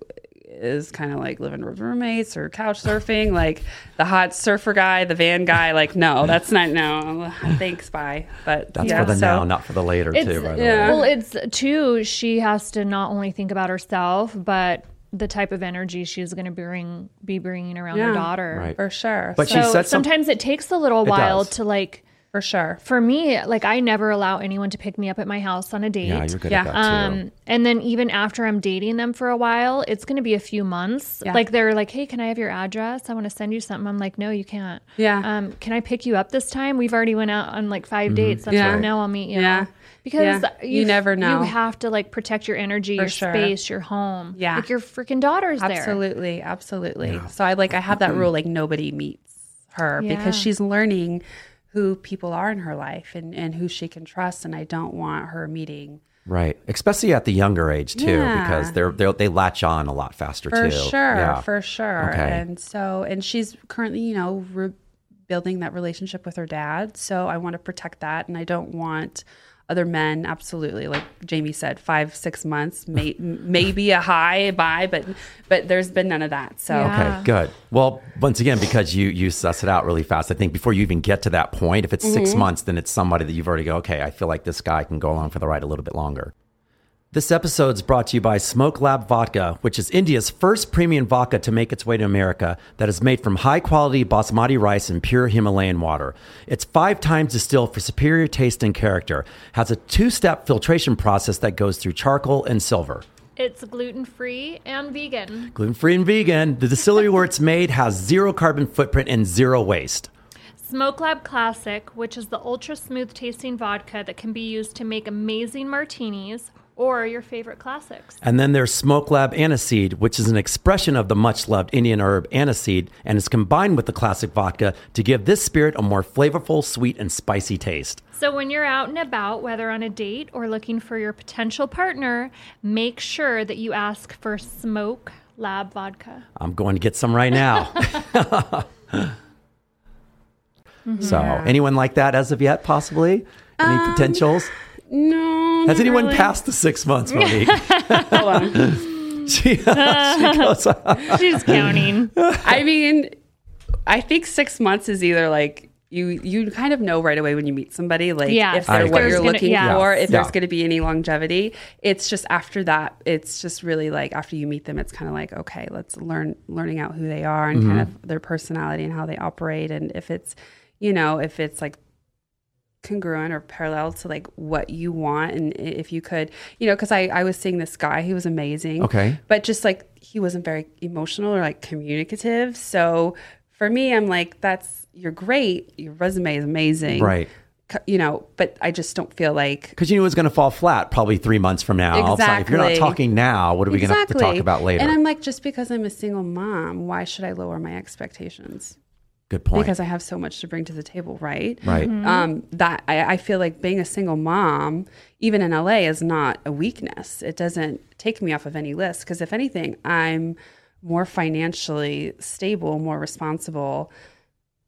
is kind of like living with roommates or couch surfing, like the hot surfer guy, the van guy. Like, no, that's not no. Thanks, bye. But That's yeah, for the so- now, not for the later, It's, too. By the yeah. way. Well, it's too, she has to not only think about herself, but the type of energy she's going to bring, be bringing around her daughter. Right. for sure. But So- she So said some- sometimes it takes a little while to like, for sure. for me, like I never allow anyone to pick me up at my house on a date. Yeah, you're good Yeah. at that too. Um, and then even after I'm dating them for a while, it's going to be a few months. Yeah. Like they're like, "Hey, can I have your address? I want to send you something." I'm like, "No, you can't." Yeah. Um, can I pick you up this time? We've already went out on like 5 dates. That's Yeah. right. No, I'll meet you. Yeah. Because Yeah. You never know. You have to like protect your energy, your sure. space, your home. Yeah. Like your freaking daughter's there. Absolutely, absolutely. So I like I have that rule like nobody meets her Yeah. because she's learning who people are in her life and, and who she can trust and I don't want her meeting Right, especially at the younger age too, Yeah. because they're, they're they latch on a lot faster too. for too. sure Yeah. for sure Okay. and so and she's currently you know rebuilding that relationship with her dad so i want to protect that and i don't want other men absolutely like jamie said five six months may, maybe a high buy but but there's been none of that so Yeah. Okay, good. Well, once again, because you you suss it out really fast, I think before you even get to that point, if it's Mm-hmm. six months, then it's somebody that you've already go, okay, I feel like this guy can go along for the ride a little bit longer. This episode is brought to you by Smoke Lab Vodka, which is India's first premium vodka to make its way to America that is made from high quality basmati rice and pure Himalayan water. It's five times distilled for superior taste and character, has a two step filtration process that goes through charcoal and silver. It's gluten free and vegan. Gluten free and vegan. The distillery where it's made has zero carbon footprint and zero waste. Smoke Lab Classic, which is the ultra smooth tasting vodka that can be used to make amazing martinis or your favorite classics. And then there's Smoke Lab Aniseed, which is an expression of the much loved Indian herb aniseed and is combined with the classic vodka to give this spirit a more flavorful, sweet, and spicy taste. So when you're out and about, whether on a date or looking for your potential partner, make sure that you ask for Smoke Lab vodka. I'm going to get some right now. So, anyone like that as of yet, possibly? Any Um, potentials? No Has anyone really. passed the six months, Monique? Hold on. she, she goes, She's counting. I mean, I think six months is either like you you kind of know right away when you meet somebody, like Yeah, if I they're what agree. you're gonna- looking yeah. for, if Yeah. there's going to be any longevity. It's just after that, it's just really like after you meet them, it's kind of like okay, let's learn learning out who they are and kind Mm-hmm. of their personality and how they operate, and if it's you know if it's like congruent or parallel to like what you want and if you could you know because I, I was seeing this guy he was amazing Okay. but just like he wasn't very emotional or like communicative so for me i'm like that's you're great your resume is amazing right. You know but i just don't feel like Because you knew it was going to fall flat probably three months from now. It's like, if you're not talking now, what are we going to have to talk about later? and i'm like just because i'm a single mom why should i lower my expectations Good point. because i have so much to bring to the table right right. um, that I, I feel like being a single mom, even in LA, is not a weakness. It doesn't take me off of any list because if anything, I'm more financially stable, more responsible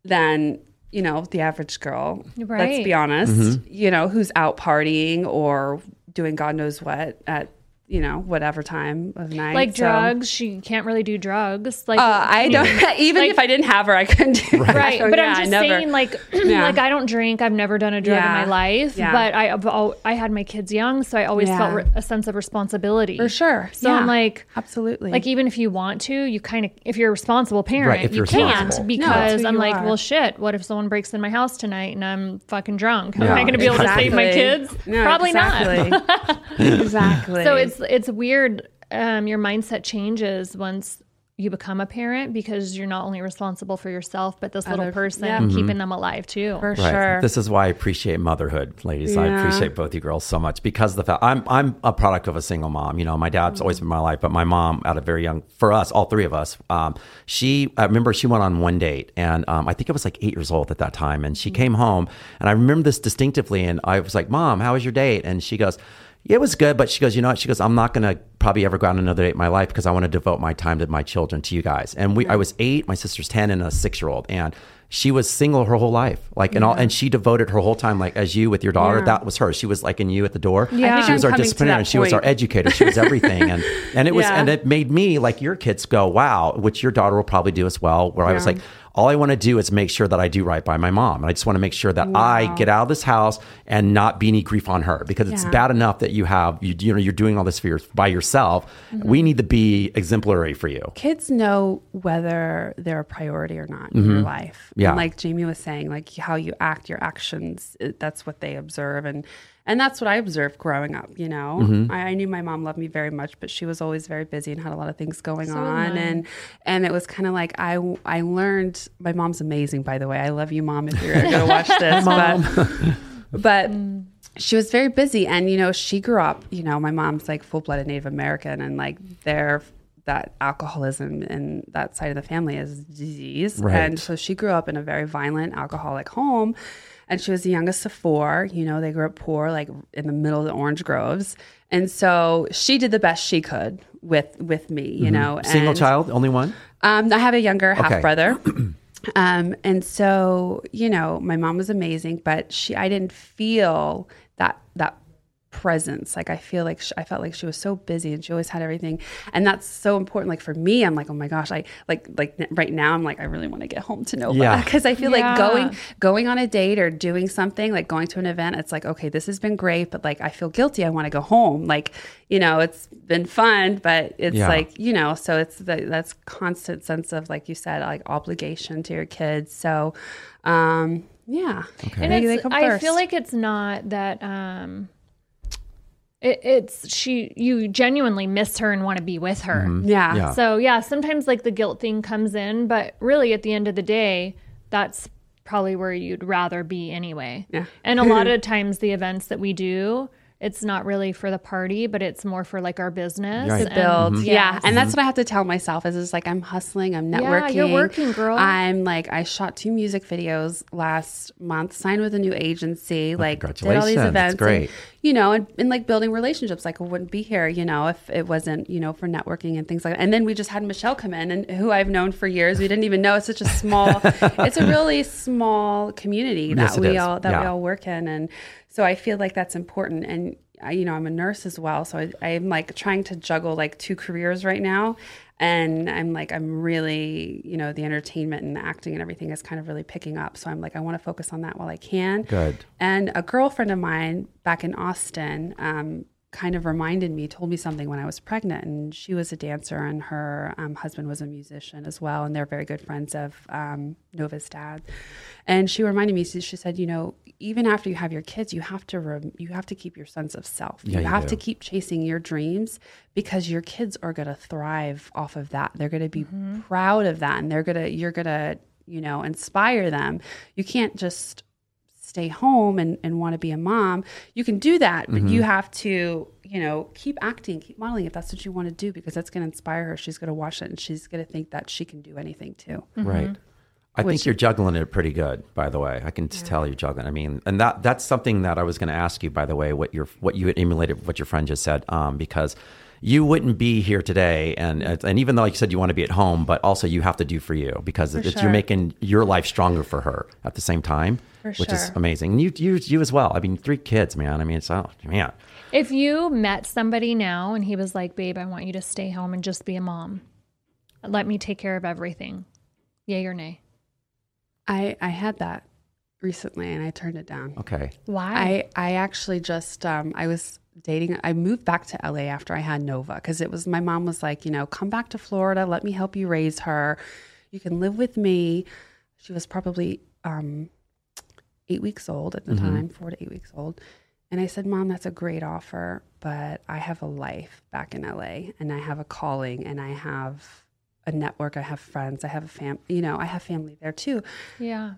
than you know the average girl. Let's be honest. Mm-hmm. You know who's out partying or doing God knows what at you know whatever time of night. Like So, drugs, she can't really do drugs. Like Uh, I don't. even Like- if I didn't have her, I couldn't do that. right So, but yeah, i'm just never- saying like Yeah. like i don't drink i've never done a drug in my life Yeah. but i I've i had my kids young so i always Yeah. felt re- a sense of responsibility for sure. so i'm like absolutely. like even if you want to you kind of if you're a responsible parent Right, you can't responsible. No, because i'm like are. well shit what if someone breaks in my house tonight and i'm fucking drunk am i going to be able to save my kids No, probably not exactly. exactly. so it's it's weird. Um, your mindset changes once you become a parent because you're not only responsible for yourself, but this little person yeah. keeping them alive too. for Right. sure. This is why I appreciate motherhood, ladies. I appreciate both you girls so much because of the fact I'm I'm a product of a single mom. You know, my dad's always been my life, but my mom, at a very young, for us, all three of us, um, she. I remember she went on one date, and um, I think I was like eight years old at that time, and she came home, and I remember this distinctively, and I was like, "Mom, how was your date?" And she goes. It was good, but she goes, you know what? She goes, I'm not gonna probably ever go on another date in my life because I want to devote my time to my children, to you guys. And we, I was eight, my sister's ten, and a six year old. And she was single her whole life. Like and all and she devoted her whole time like as you with your daughter, Yeah. that was her. She was like in you at the door. Yeah. She was I'm our disciplinarian, she was our educator, she was everything. And and it was and it made me like your kids go, Wow, which your daughter will probably do as well, where I was like all I want to do is make sure that I do right by my mom. And I just want to make sure that I get out of this house and not be any grief on her because it's Yeah. bad enough that you have you, you know you're doing all this for your, by yourself. Mm-hmm. We need to be exemplary for you. kids know whether they're a priority or not in your life. Mm-hmm. Yeah. And like Jamie was saying, like how you act, your actions, it, that's what they observe. And and that's what I observed growing up, you know. Mm-hmm. I, I knew my mom loved me very much, but she was always very busy and had a lot of things going So on. am And and it was kind of like I I learned my mom's amazing, by the way. I love you, mom, if you're gonna watch this. but but she was very busy and you know she grew up you know my mom's like full-blooded native american and like their that alcoholism and that side of the family is disease Right. and so she grew up in a very violent alcoholic home and she was the youngest of four you know they grew up poor like in the middle of the orange groves and so she did the best she could with with me you know Mm-hmm. Single and- child, only one? um, I have a younger half brother. um, and so, you know, my mom was amazing, but she, I didn't feel that, that presence. Like I feel like sh I felt like she was so busy and she always had everything. And that's so important. Like for me, I'm like, oh my gosh, I like, like right now I'm like, I really want to get home to Nova Yeah. because I feel Yeah. like going, going on a date or doing something like going to an event, it's like, okay, this has been great, but like, I feel guilty. I want to go home. Like, you know, it's been fun, but it's Yeah. like, you know, so it's the, that's constant sense of, like you said, like obligation to your kids. So, um, yeah. And it's, I feel like it's not that um it, it's she you genuinely miss her and want to be with her. Mm-hmm. yeah. Yeah. So yeah, sometimes like the guilt thing comes in, but really at the end of the day, that's probably where you'd rather be anyway. Yeah. And a lot of times the events that we do, it's not really for the party, but it's more for like our business. Right. and- build. Mm-hmm. Yeah. Yes. And that's mm-hmm. what I have to tell myself is it's like I'm hustling, I'm networking. Yeah, networking. you're working, girl. I'm like I shot two music videos last month, signed with a new agency, like did all congratulations. these That's events. great. And, you know, and, and like building relationships. Like I wouldn't be here, you know, if it wasn't, you know, for networking and things like that. And then we just had Michelle come in and who I've known for years. We didn't even know it's such a small it's a really small community that Yes, we is. all that we all work in. And so I feel like that's important. And I, you know, I'm a nurse as well. So I, I'm like trying to juggle like two careers right now. And I'm like, I'm really, you know, the entertainment and the acting and everything is kind of really picking up. So I'm like, I want to focus on that while I can. Good. And a girlfriend of mine back in Austin um, kind of reminded me, told me something when I was pregnant. And she was a dancer, and her um, husband was a musician as well. And they're very good friends of um, Nova's dad. And she reminded me, she said, you know, even after you have your kids, you have to you have to keep your sense of self. Yeah, you you have do. to keep chasing your dreams because your kids are going to thrive off of that. They're going to be proud of that, and they're gonna you're gonna you know inspire them. You can't just stay home and, and want to be a mom, you can do that, but Mm-hmm. you have to, you know, keep acting, keep modeling if that's what you want to do because that's going to inspire her. She's going to watch it and she's going to think that she can do anything too. Right. I Which- think you're juggling it pretty good, by the way. I can just tell you're juggling. I mean, and that that's something that I was going to ask you, by the way, what your what you had emulated, what your friend just said, um, because you wouldn't be here today, and and even though like you said you want to be at home, but also you have to do for you because it's, sure. you're making your life stronger for her at the same time, For which is amazing. And you you you as well. I mean, three kids, man. I mean, it's oh man. If you met somebody now and he was like, "Babe, I want you to stay home and just be a mom. Let me take care of everything." Yay or nay? I, I had that recently and I turned it down. Okay. Why? I, I actually just um, I was dating I moved back to LA after I had Nova because it was my mom was like, you know, come back to Florida, let me help you raise her. You can live with me. She was probably um, eight weeks old at the time, four to eight weeks old. And I said, Mom, that's a great offer, but I have a life back in LA and I have a calling and I have a network, I have friends, I have a fam you know, I have family there too yeah.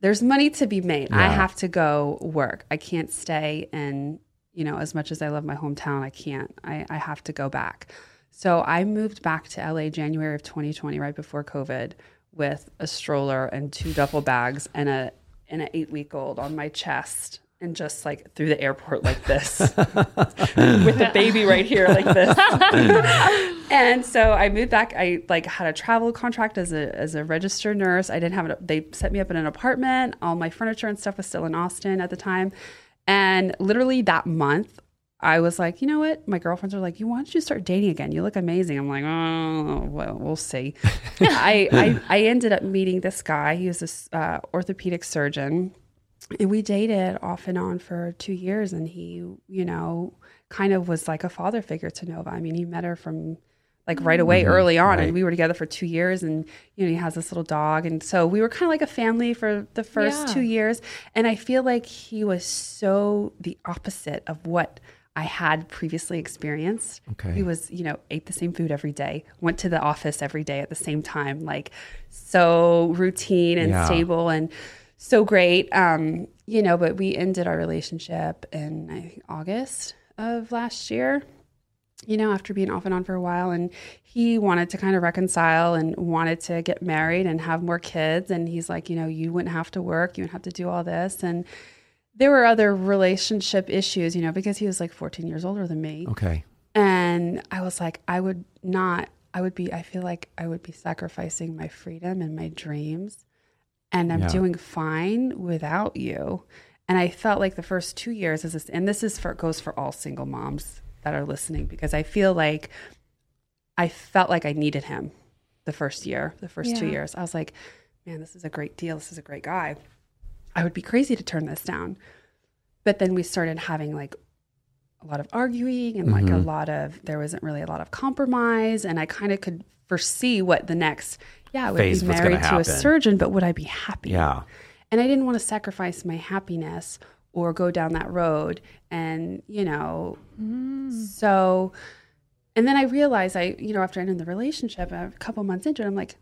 there's money to be made. I have to go work. I can't stay in, you know, as much as I love my hometown, I can't. I, I have to go back. So I moved back to LA January of 2020, right before COVID, with a stroller and two duffel bags and a and an eight week old on my chest and just like through the airport like this with the baby right here like this. and so I moved back. I like had a travel contract as a as a registered nurse. I didn't have it. They set me up in an apartment. All my furniture and stuff was still in Austin at the time. And literally that month, I was like, you know what? My girlfriends are like, you why don't you start dating again? You look amazing. I'm like, oh, well, we'll see. I, I I ended up meeting this guy. He was this uh, orthopedic surgeon, and we dated off and on for two years. And he, you know, kind of was like a father figure to Nova. I mean, he met her from like right away early on right. and we were together for two years and you know he has this little dog and so we were kind of like a family for the first Yeah. two years and i feel like he was so the opposite of what i had previously experienced Okay. he was you know ate the same food every day went to the office every day at the same time like so routine and Yeah. stable and so great um you know but we ended our relationship in I think, august of last year you know, after being off and on for a while. And he wanted to kind of reconcile and wanted to get married and have more kids. And he's like, you know, you wouldn't have to work, you wouldn't have to do all this. And there were other relationship issues, you know, because he was like 14 years older than me. Okay. And I was like, I would not, I would be, I feel like I would be sacrificing my freedom and my dreams. And I'm Yeah. doing fine without you. And I felt like the first two years is this, and this is for, goes for all single moms that are listening, because I feel like I felt like I needed him the first year, the first two years. I was like, man, this is a great deal. This is a great guy. I would be crazy to turn this down. But then we started having like a lot of arguing and like a Mm-hmm. lot of there wasn't really a lot of compromise and I kind of could foresee what the next yeah I would Phase be married to a surgeon but would I be happy Yeah. and I didn't want to sacrifice my happiness or go down that road and you know mm. so and then I realized I you know after ending the relationship a couple months into it I'm like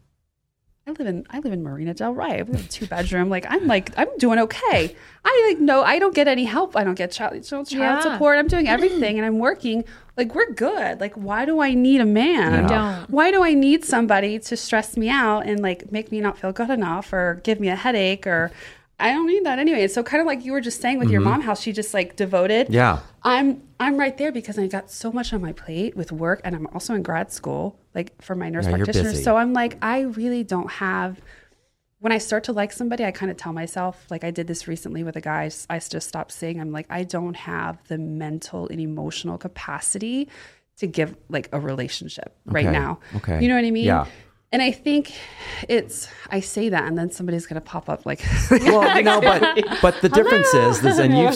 I live in I live in Marina Del Rey. I have a two bedroom. Like I'm like I'm doing okay. I like no, I don't get any help. I don't get child child Yeah. support. I'm doing everything and I'm working. Like we're good. Like why do I need a man? You don't. Why do I need somebody to stress me out and like make me not feel good enough or give me a headache or I don't need that anyway. So kind of like you were just saying with your mom, how she just like devoted. Mm-hmm. Yeah. I'm I'm right there because I got so much on my plate with work and I'm also in grad school, like for my nurse Yeah, practitioner. So I'm like, I really don't have when I start to like somebody, I kind of tell myself, like I did this recently with a guy, I just stopped saying, I'm like, I don't have the mental and emotional capacity to give like a relationship right now. Okay. You know what I mean? Yeah. And I think it's I say that and then somebody's gonna pop up like well, you know, but but the difference is, is and you,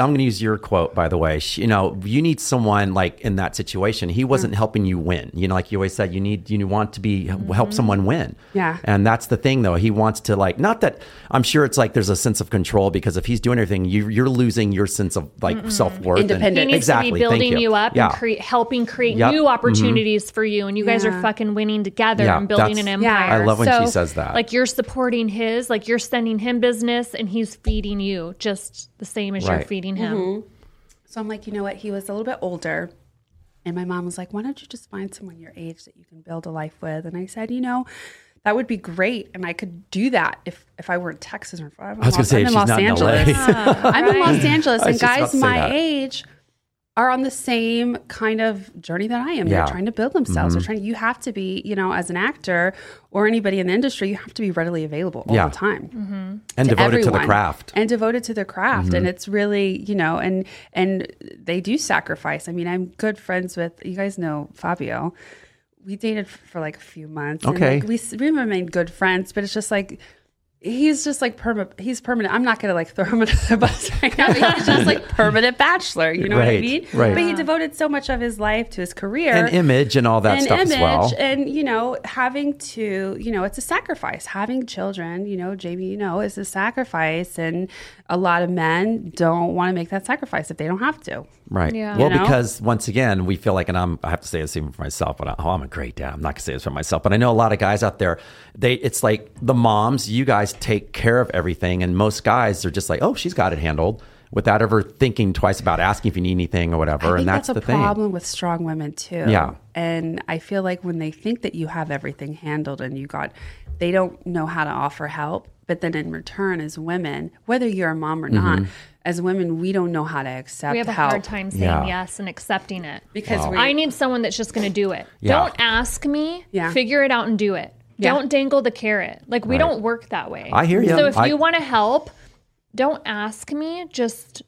I'm going to use your quote by the way. She- You know, you need someone like in that situation. He wasn't mm. helping you win. You know, like you always said, you need you want to be mm-hmm. help someone win. Yeah. and that's the thing though. He wants to like not that I'm sure it's like there's a sense of control because if he's doing everything, you you're losing your sense of like mm-hmm. self worth. Independent. He needs exactly. to be building you. up Yeah. and cre- helping create Yep. new mm-hmm. opportunities for you. And you guys are fucking winning together Yeah, and building that's- an Yeah. I love when she says that. Like you're supporting his, like you're sending him business and he's feeding you just the same as you're feeding him. Mm-hmm. So I'm like, you know what? He was a little bit older. And my mom was like, why don't you just find someone your age that you can build a life with? And I said, you know, that would be great. And I could do that if, if I were in Texas or if I, I was gonna say, I'm in she's Los not in LA. Angeles. I'm in Los Angeles. And guys my that. age are on the same kind of journey that I am. Yeah. They're trying to build themselves. They're trying, you have to be, you know, as an actor or anybody in the industry, you have to be readily available all Yeah. the time and devoted to the craft. and devoted to the craft Mm-hmm. and it's really you know and and they do sacrifice i mean i'm good friends with you guys know fabio we dated for like a few months and, Okay. like, we, we remained good friends but it's just like he's just like permanent he's permanent i'm not gonna like throw him under the bus right now he's just like permanent bachelor you know what i mean right. but he devoted so much of his life to his career and image and all that an stuff image as well. and you know having to you know it's a sacrifice having children you know jamie you know is a sacrifice and a lot of men don't want to make that sacrifice if they don't have to Right. Yeah. Well, You know? because once again, we feel like, and I'm, I have to say this even for myself, but I, oh, I'm a great dad. I'm not gonna say this for myself, but I know a lot of guys out there. They, it's like the moms. You guys take care of everything, and most guys are just like, oh, she's got it handled, without ever thinking twice about asking if you need anything or whatever. I think and that's, that's, a the thing. problem with strong women too. Yeah. And I feel like when they think that you have everything handled and you got, they don't know how to offer help. But then in return, as women, whether you're a mom or not, Mm-hmm. as women, we don't know how to accept we have a help hard time saying Yeah. yes and accepting it. because we, I need someone that's just going to do it. Yeah. Don't ask me. Yeah. Figure it out and do it. Yeah. Don't dangle the carrot. Like we don't work that way. I hear you. So if I- you want to help, don't ask me. Just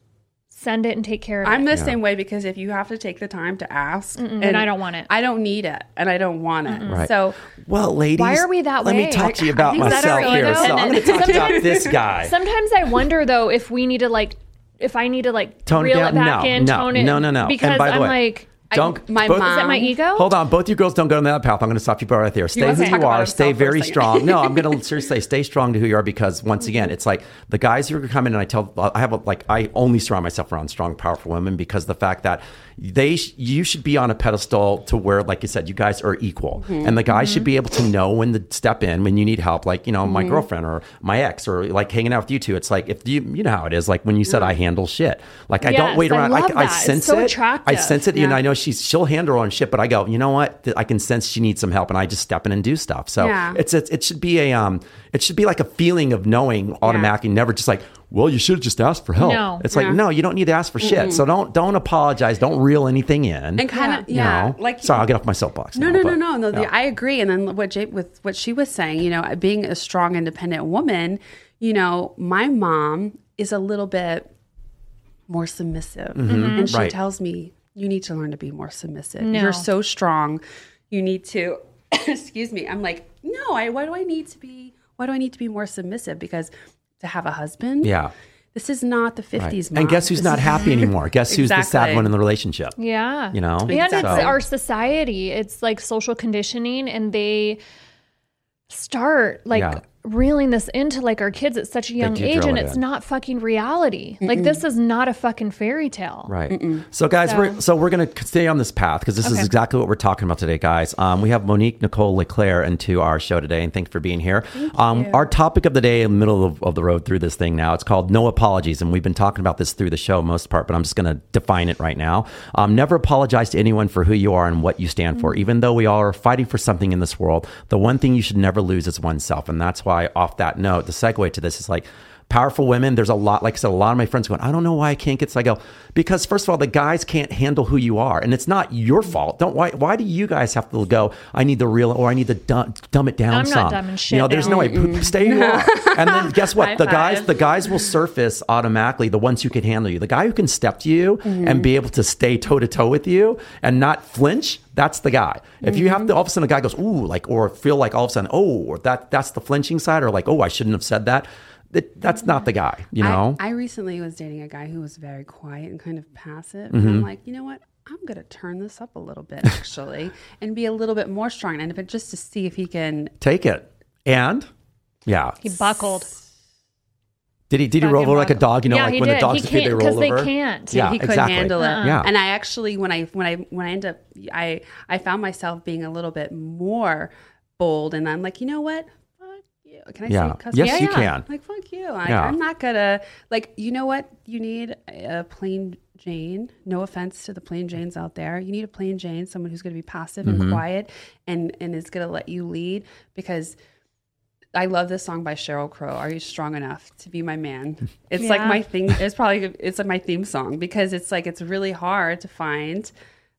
send it and take care of it. I'm it. the same way because if you have to take the time to ask, and then I don't want it. I don't need it, and I don't want it. Right. So Well, ladies, Why are we that let way? Let me talk to you about I think that's myself our here. ego. So I'm going to talk about this guy. Sometimes I wonder though if we need to like, if I need to like Tone it reel down? it back No, in, no, tone it. no, no, no. And Because by the I'm way, like, Don't my both- mom- is that my ego? Hold on, both you girls don't go down that path. I'm going to stop you both right there. Stay wants who you are. Stay very strong. No, I'm going to seriously stay strong to who you are because once again, it's like the guys who are coming and I tell I have a, like I only surround myself around strong, powerful women because the fact that they you should be on a pedestal to where like you said you guys are equal. Mm-hmm. and the guys should be able to know when to step in when you need help like you know my girlfriend or my ex or like hanging out with you two. It's like if you you know how it is like when you said I handle shit. Like I don't Yes, wait I around. I, I. It's sense so it. I sense it. And I know she's she'll handle her own shit, but I go, you know what? I can sense she needs some help, and I just step in and do stuff. So Yeah. it's, it's it should be a um it should be like a feeling of knowing automatically, never just like, well, you should have just asked for help. No. It's like no, you don't need to ask for shit. So don't don't apologize. Don't reel anything in. and kind of you yeah, know? like sorry, I'll get off my soapbox. No, now, no, no, but, no, no. the- yeah. I agree. And then what Jay, with what she was saying, you know, being a strong, independent woman, you know, my mom is a little bit more submissive, and she Mm-hmm. Right. tells me, "You need to learn to be more submissive. No. You're so strong. You need to." excuse me. I'm like, no. I why do I need to be? Why do I need to be more submissive? Because to have a husband, yeah. this is not the 50s. Mom. And guess who's This not is- happy anymore? Guess who's the sad one in the relationship? yeah. You know, And it's our society. It's like social conditioning, and they start like Yeah. Reeling this into like our kids at such a young age, and it's in. not fucking reality. Like this is not a fucking fairy tale. Right. So, guys, we're so we're going to stay on this path because this is exactly what we're talking about today, guys. Um, we have Monique Nicole LeClaire into our show today, and thanks for being here. um, Our topic of the day, in the middle of, of the road through this thing now, it's called no apologies, and we've been talking about this through the show most part, but I'm just going to define it right now. Um, never apologize to anyone for who you are and what you stand for, even though we all are fighting for something in this world. The one thing you should never lose is oneself, and that's why, off that note, the segue to this is like powerful women. There's a lot, like I said, a lot of my friends going, I don't know why I can't get. So I go, because first of all, the guys can't handle who you are, and it's not your fault. Don't why? Why do you guys have to go? I need the real, or I need to dumb, dumb it down. I'm not some. dumbing You shit know, there's no way. Poop, mm. stay who you are. And then guess what? High the guys, the guys will surface automatically. The ones who can handle you, the guy who can step to you and mm-hmm. be able to stay toe to toe with you and not flinch. That's the guy. If you have to, mm-hmm. all of a sudden, a guy goes, ooh, like, or feel like all of a sudden, oh, or that that's the flinching side, or like, oh, I shouldn't have said that. That, that's not the guy, you know. I, I recently was dating a guy who was very quiet and kind of passive. Mm-hmm. And I'm like, you know what? I'm gonna turn this up a little bit actually, and be a little bit more strong, and but just to see if he can. Take it. And yeah, He buckled. did he did he roll over like a dog? You know, Yeah, like he when the did. dogs He appear, they can't- roll 'cause they can't. Yeah, he couldn't exactly. handle it. Yeah. And I actually, when I when I when I end up, I I found myself being a little bit more bold, and I'm like, you know what? Fuck you. Can I Yeah. say cuss Yes, words? you can. Like fuck you. I, Yeah. I'm not gonna like. You know what? You need a plain Jane. No offense to the plain Janes out there. You need a plain Jane, someone who's gonna be passive Mm-hmm. and quiet, and and is gonna let you lead because. I love this song by Sheryl Crow. Are you strong enough to be my man? It's like my thing. It's probably it's like my theme song because it's like it's really hard to find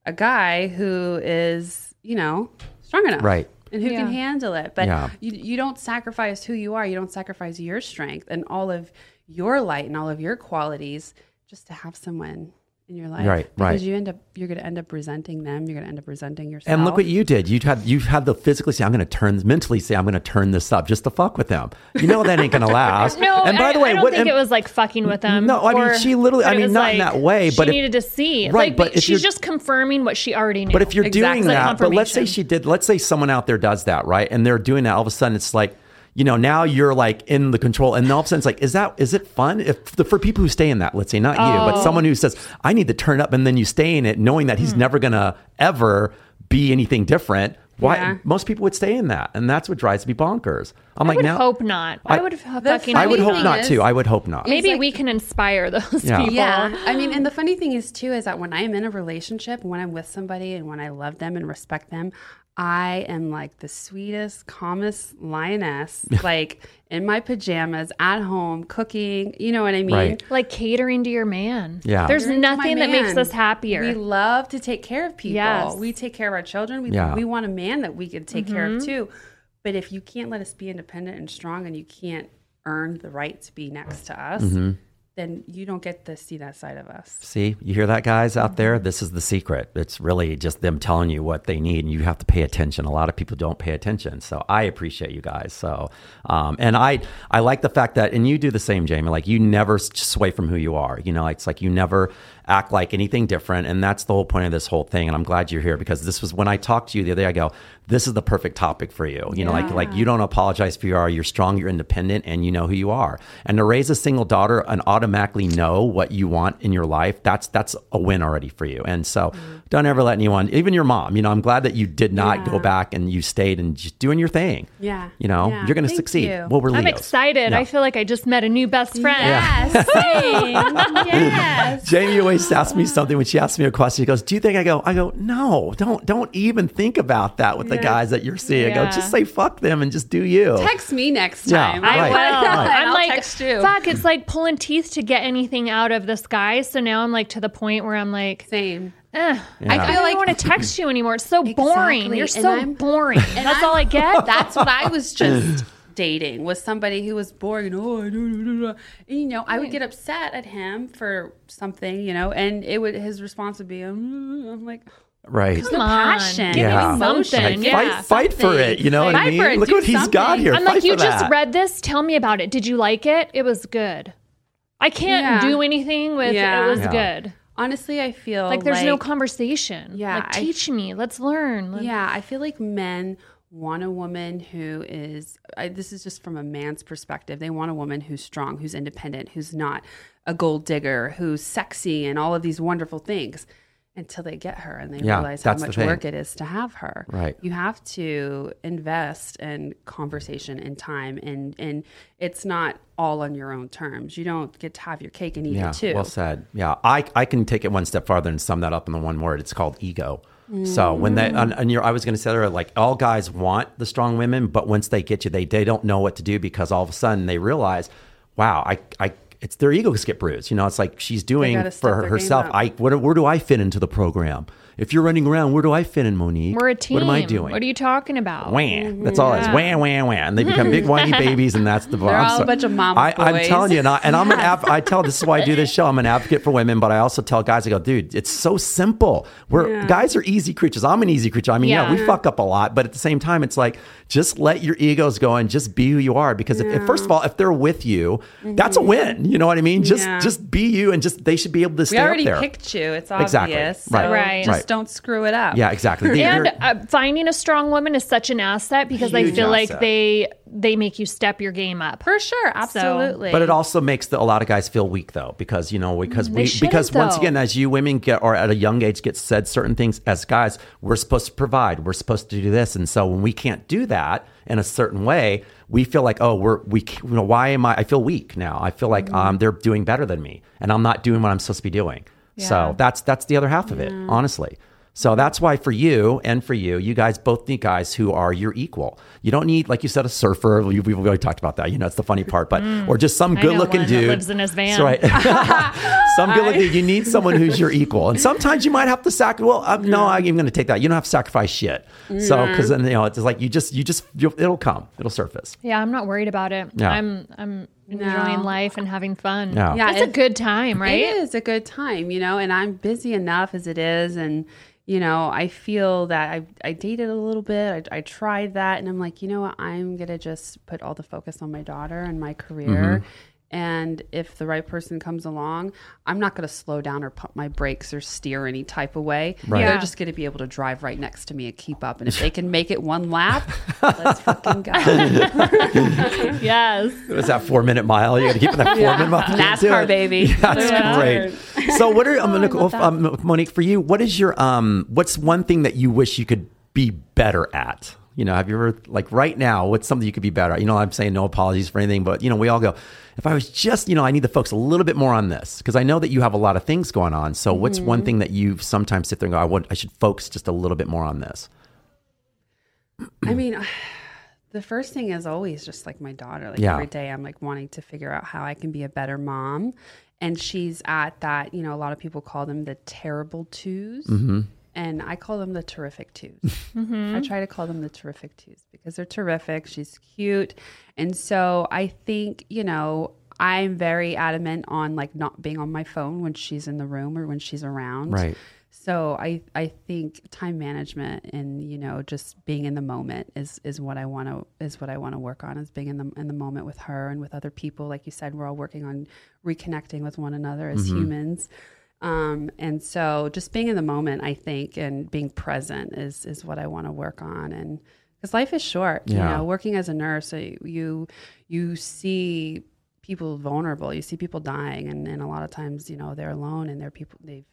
a guy who is you know strong enough, Right. And who can handle it. But Yeah. you you don't sacrifice who you are. You don't sacrifice your strength and all of your light and all of your qualities just to have someone in your life. Right, because right. you end up you're going to end up resenting them. You're going to end up resenting yourself. And look what you did. You had you had the physically say, "I'm going to turn," mentally say, "I'm going to turn this up," just to fuck with them. You know that ain't going to last. No, And by I, the way, I don't what? think and- it was like fucking with them. No, I mean, she literally- I mean, was not in that way, She but if- needed to see. Right, like, but if she's just confirming what she already knew. But if you're Exactly. doing Like that, but let's say she did, let's say someone out there does that, right? And they're doing that, all of a sudden it's like, you know, now you're like in the control, and all of a sudden it's like, is that is it fun? If the, for people who stay in that, let's say not you, but Oh. someone who says, I need to turn up, and then you stay in it, knowing that he's Hmm. never gonna ever be anything different. Why Yeah. most people would stay in that, and that's what drives me bonkers. I'm I like would now, hope not. I, I- would fucking. I would hope not is- too. I would hope not. Maybe like- we can inspire those Yeah. people. Yeah. I mean, and the funny thing is too is that when I'm in a relationship, when I'm with somebody and when I love them and respect them, I am like the sweetest, calmest lioness, like in my pajamas at home, cooking. You know what I mean? Right. Like catering to your man. Yeah. There's Catering nothing that makes us happier. We love to take care of people. Yes. We take care of our children. We, Yeah. we want a man that we can take care Mm-hmm. of too. But if you can't let us be independent and strong and you can't earn the right to be next to us, Mm-hmm. Then you don't get to see that side of us. See, you hear that, guys out there? This is the secret. It's really just them telling you what they need, and you have to pay attention. A lot of people don't pay attention, so I appreciate you guys. So, um, and I I like the fact that, and you do the same, Jamie. Like you never sway from who you are. You know, it's like you never act like anything different, and that's the whole point of this whole thing. And I'm glad you're here because this was when I talked to you the other day. I go, this is the perfect topic for you. You know, like like you don't apologize for who you are. You're strong. You're independent, and you know who you are. And to raise a single daughter and automatically know what you want in your life, that's that's a win already for you. And so, mm-hmm. don't ever let anyone, even your mom. You know, I'm glad that you did not go back and you stayed and just doing your thing. Yeah. You know, Yeah. you're going to Thank succeed. you. Well, we're I'm Leos. excited. Yeah. I feel like I just met a new best friend. Yes, same. yes. Jamie always asks me something when she asks me a question. She goes, "Do you think I go?" I go, "No, don't don't even think about that with the guys that you're seeing. I go, just say fuck them and just do you." Text me next Yeah, time. I I Right, will. right. I'm I'll like, text you. fuck, it's like pulling teeth to get anything out of this guy. So now I'm like to the point where I'm like, Same. Yeah. I feel don't like- want to text you anymore. It's so boring. You're And so I'm- boring. That's all I get. That's what I was just dating was somebody who was boring. Oh, I don't know. And, you know, I would get upset at him for something, you know, and it would his response would be, I'm like, right. Come on. passion. Give Yeah. me something. Like, yeah. fight, fight for it. You know what I Fight mean? for it. Look Do what he's got here. I'm Fight like, you just that. read this. Tell me about it. Did you like it? It was good. I can't Yeah. do anything with Yeah. it was Yeah. good. honestly, I feel Like there's no conversation. Yeah, Like I- teach me. Let's learn. Let- Yeah, I feel like men want a woman who is, I, this is just from a man's perspective. They want a woman who's strong, who's independent, who's not a gold digger, who's sexy and all of these wonderful things until they get her and they Yeah, realize how much work it is to have her. Right. You have to invest in conversation and time and, and it's not all on your own terms. You don't get to have your cake and eat Yeah, it too. well said. Yeah, I, I can take it one step farther and sum that up in the one word. It's called ego. So when they and, and you're, I was going to say earlier, like all guys want the strong women, but once they get you, they they don't know what to do because all of a sudden they realize, wow, I I it's their egos get bruised. You know, it's like she's doing for her, herself. I where, where do I fit into the program? If you're running around, where do I fit in, Monique? We're a team. What am I doing? What are you talking about? Wham. That's all it is. Wham, wham, wham. And they become big whiny babies, and that's the They're I'm all a bunch of mama I, I'm telling you, and, I, and I'm an av- I tell this is why I do this show. I'm an advocate for women, but I also tell guys, I go, dude, it's so simple. We're guys are easy creatures. I'm an easy creature. I mean, yeah, Yeah. we fuck up a lot, but at the same time, it's like just let your egos go and just be who you are. Because if, if first of all, if they're with you, that's a mm-hmm. win. You know what I mean? Just Yeah. just be you, and just they should be able to stay we up already there. picked you. It's obvious. Exactly. So Right. Right. just Right. don't screw it up. yeah, exactly. They- And they're- uh, finding a strong woman is such an asset because I Huge feel like they they make you step your game up. For sure. Absolutely. But it also makes the, a lot of guys feel weak though, because you know, because Mm, They we shouldn't, because once again, as you women get or at a young age get said certain things as guys, we're supposed to provide, we're supposed to do this, and so when we can't do that in a certain way, we feel like, oh, we're we, you know, why am I? I feel weak now. I feel like Mm. um, they're doing better than me, and I'm not doing what I'm supposed to be doing. So that's that's the other half of it, honestly. So that's why for you and for you, you guys both need guys who are your equal. You don't need, like you said, a surfer. We- We've already talked about that. You know, it's the funny part, but or just some Mm. Good-looking dude lives in his van. That's right. some good-looking. You need someone who's your equal, and sometimes you might have to sacrifice. Well, uh, no, I'm going to take that. You don't have to sacrifice shit. So because then you know it's like you just you just you'll, it'll come. It'll surface. Yeah, I'm not worried about it. Yeah. I'm I'm enjoying No. life and having fun. Yeah. Yeah, it's a good time, right? It is a good time, you know, and I'm busy enough as it is. And, you know, I feel that I, I dated a little bit. I, I tried that. And I'm like, you know what? I'm going to just put all the focus on my daughter and my career. Mm-hmm. And if the right person comes along, I'm not going to slow down or pump my brakes or steer any type of way. Right. They're just going to be able to drive right next to me and keep up. And if they can make it one lap, let's fucking go. yes. It was that four-minute mile. You got to keep it that four-minute mile. You can't do NASCAR, baby. Yeah, that's Yeah. great. So, what are um, Nicole, um, Monique for you? What is your um? What's one thing that you wish you could be better at? You know, have you ever like right now? What's something you could be better at? You know, I'm saying no apologies for anything, but you know, we all go. If I was just, you know, I need to focus a little bit more on this because I know that you have a lot of things going on. So, what's one thing that you sometimes sit there and go, I want, I should focus just a little bit more on this? I mean, the first thing is always just like my daughter. Like Yeah. every day, I'm like wanting to figure out how I can be a better mom. And she's at that, you know, a lot of people call them the terrible 2s Mm-hmm. And I call them the terrific twos. I mm-hmm. try to call them the terrific twos because they're terrific. She's cute. And so I think, you know, I'm very adamant on like not being on my phone when she's in the room or when she's around. Right. So I I think time management and you know just being in the moment is is what I want to is what I want to work on is being in the in the moment with her and with other people. Like you said, we're all working on reconnecting with one another as mm-hmm. humans. Um, and so just being in the moment, I think, and being present is is what I want to work on. And because life is short, you know, working as a nurse, uh, you you see people vulnerable, you see people dying, and, and a lot of times, you know, they're alone and they're people they've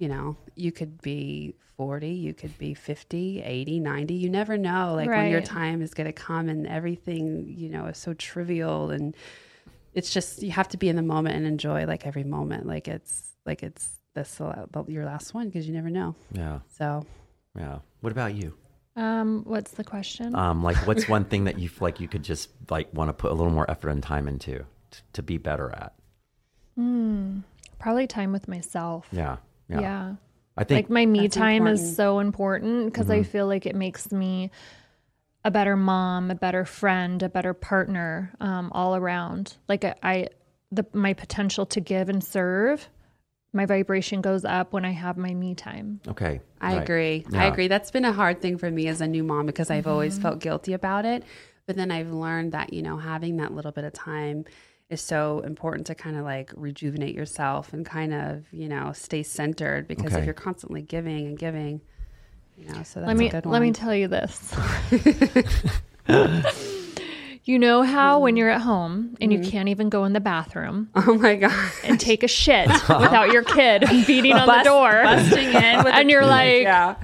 you know, you could be 40, you could be 50, 80, 90. You never know like when your time is going to come and everything, you know, is so trivial. And it's just you have to be in the moment and enjoy like every moment. Like it's like it's this your last one because you never know. Yeah. So, Yeah. What about you? Um, what's the question? Um, like, what's one thing that you like you could just like want to put a little more effort and time into t- to be better at? Probably time with myself. Yeah. Yeah. yeah. I think. like my me time important. is so important because Mm-hmm. I feel like it makes me a better mom, a better friend, a better partner, um, all around. Like I, I the my potential to give and serve, my vibration goes up when I have my me time. okay. I right. agree. I agree. That's been a hard thing for me as a new mom because I've always mm-hmm. felt guilty about it. But then I've learned that, you know, having that little bit of time is so important to kind of like rejuvenate yourself and kind of, you know, stay centered because Okay. if you're constantly giving and giving, you know, so that's let me a good let me tell you this. you know how when you're at home and Mm-hmm. you can't even go in the bathroom oh my God. and take a shit without your kid beating on the door, Busting in with and a- you're like, yeah.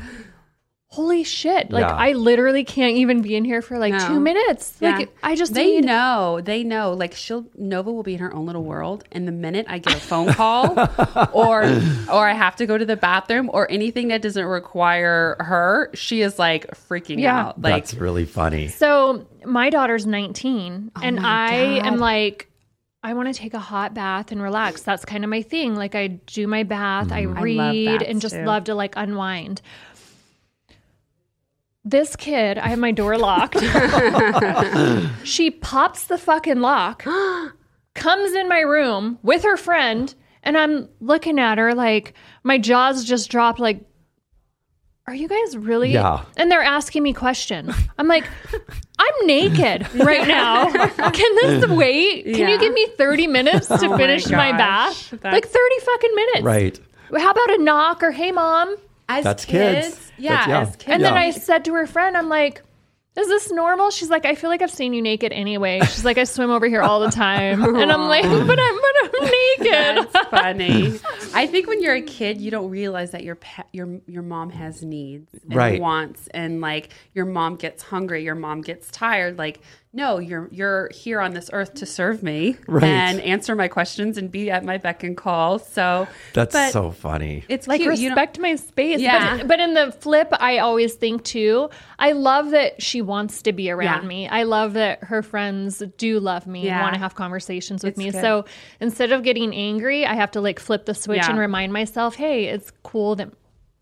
Holy shit like Yeah. i literally can't even be in here for like No. two minutes Yeah. like i just they need know they know like she'll nova will be in her own little world and the minute i get a phone call or or i have to go to the bathroom or anything that doesn't require her she is like freaking Yeah. out like That's really funny. so my daughter's 19 and Oh my i am like i want to take a hot bath and relax that's kind of my thing like i do my bath i Mm-hmm. I read baths and just too. love to like unwind this kid i have my door locked. She pops the fucking lock comes in my room with her friend and i'm looking at her like my jaws just dropped like are you guys really? Yeah. and they're asking me questions. I'm like i'm naked right now. Can this wait? Can you give me 30 minutes to Oh finish my, gosh. bath? That's- like 30 fucking minutes. Right. how about a knock or hey mom as That's kids, kids. yeah, That's- yeah. as kids and then Yeah. I said to her friend, I'm like, is this normal? She's like, I feel like I've seen you naked anyway. She's like, I swim over here all the time. And I'm like, but I'm, but I'm naked. That's funny. I think when you're a kid, you don't realize that your pa- your your mom has needs and Right. wants, and like your mom gets hungry, your mom gets tired. Like, no, you're you're here on this earth to serve me Right. and answer my questions and be at my beck and call. So That's but so funny. It's like cute. You don't- respect my space. Yeah. But, but in the flip, I always think too, I love that she wants to be around Yeah. me. I love that her friends do love me and want to have conversations with It's me. good. So instead of getting angry, I have to like flip the switch Yeah. and remind myself, hey, it's cool that,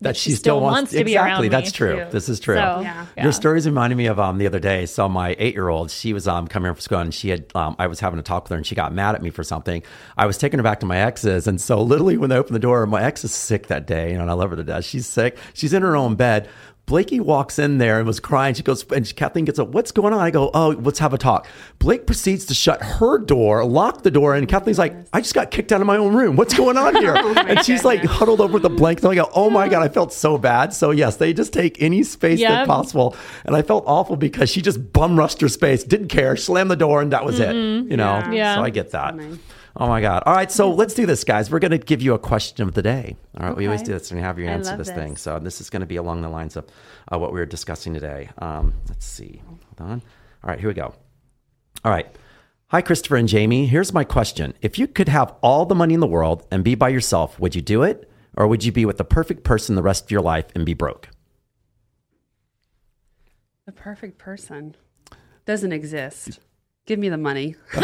that she still wants, to be exactly. around me. That's true. too. This is true. So, Yeah. yeah. Your stories reminded me of um the other day. So my eight year old, she was um coming here from school and she had um I was having a talk with her and she got mad at me for something. I was taking her back to my ex's and so literally when they opened the door, my ex is sick that day You and I love her to death. She's sick. She's in her own bed. Blakey walks in there and was crying. She goes, and Kathleen gets up. What's going on? I go, oh, let's have a talk. Blake proceeds to shut her door, lock the door, and Kathleen's like, I just got kicked out of my own room. What's going on here? and she's like huddled over the blanket. And I go, oh my god, I felt so bad. So yes, they just take any space Yep. that possible. And I felt awful because she just bum rushed her space, didn't care, slammed the door, and that was it. You know? Mm-hmm. Yeah. So I get that. Oh my God. All right. So let's do this, guys. We're going to give you a question of the day. All right. We always do this and have you answer this, this. thing. So this is going to be along the lines of uh, what we were discussing today. Um, let's see. Hold on. All right. Here we go. All right. Hi, Christopher and Jamie. Here's my question. If you could have all the money in the world and be by yourself, would you do it? Or would you be with the perfect person the rest of your life and be broke? The perfect person doesn't exist. Give me the money. I'm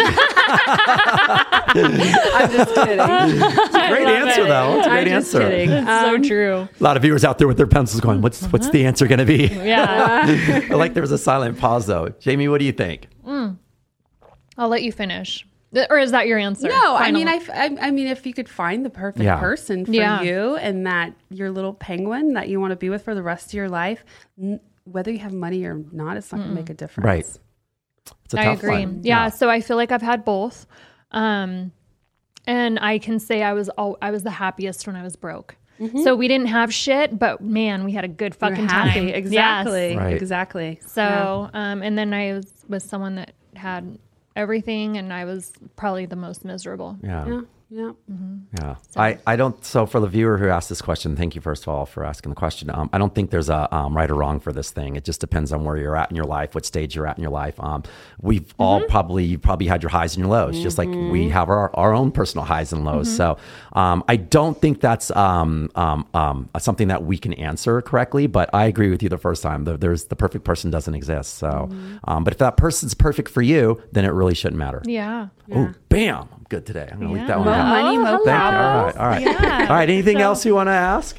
just kidding. Great answer, though. It's a great I'm just answer. kidding. so Um, true. A lot of viewers out there with their pencils going, "What's what's the answer going to be?" Yeah. I like there was a silent pause though. Jamie, what do you think? I'll let you finish. Or is that your answer? No, I Final. mean, I, f- I- I mean, if you could find the perfect Yeah. person for Yeah. you and that your little penguin that you want to be with for the rest of your life, n- whether you have money or not, it's not going to make a difference. Right. It's a I tough agree. one. Yeah, so I feel like I've had both. Um, and I can say I was all, I was the happiest when I was broke. So we didn't have shit, but man, we had a good fucking happy. time. Exactly. Yes. Right. Exactly. So, um, and then I was with someone that had everything, and I was probably the most miserable. Yeah. Yeah. Yeah. Yeah. I, I don't, so for the viewer who asked this question, thank you first of all for asking the question. Um, I don't think there's a um, right or wrong for this thing. It just depends on where you're at in your life, what stage you're at in your life. Um, we've all probably, you probably had your highs and your lows, just like we have our, our own personal highs and lows. So um, I don't think that's um, um, um, something that we can answer correctly, but I agree with you the first time. The, there's the perfect person doesn't exist. So, um, but if that person's perfect for you, then it really shouldn't matter. Yeah. Oh, bam! I'm good today. I'm gonna leave that one Mo out. money, mo hello. Thank you. All right. All right. Yeah. All right. Anything So- else you want to ask?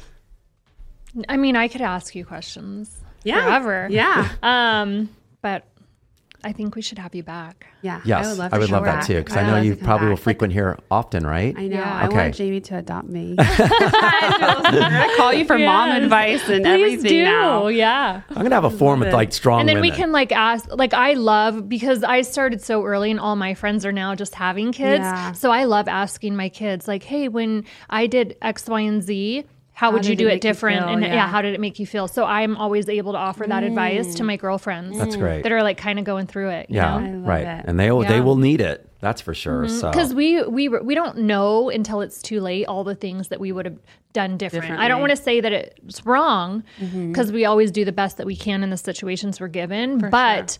I mean, I could ask you questions Yeah. forever. Yeah. Um, but I think we should have you back. Yeah. Yes, I would love, I would love that back. too because I'd I know you to come probably will back. frequent here often, right? I know. Yeah. I Okay. want Jamie to adopt me. I call you for mom advice and Please everything do. now. Yeah. I'm gonna have a form with like strong and then we can like ask like i love because i started so early and all my friends are now just having kids Yeah. so i love asking my kids like hey when i did x y and z how, would did you do it make you different feel? and yeah. Yeah. how did it make you feel so i'm always able to offer that advice to mm. my girlfriends That's great. that are like kind of going through it you yeah. know? Right. it. And they will they will need it. That's for sure. Mm-hmm. So because we we we don't know until it's too late all the things that we would have done different. I don't want to say that it's wrong mm-hmm. because we always do the best that we can in the situations we're given. but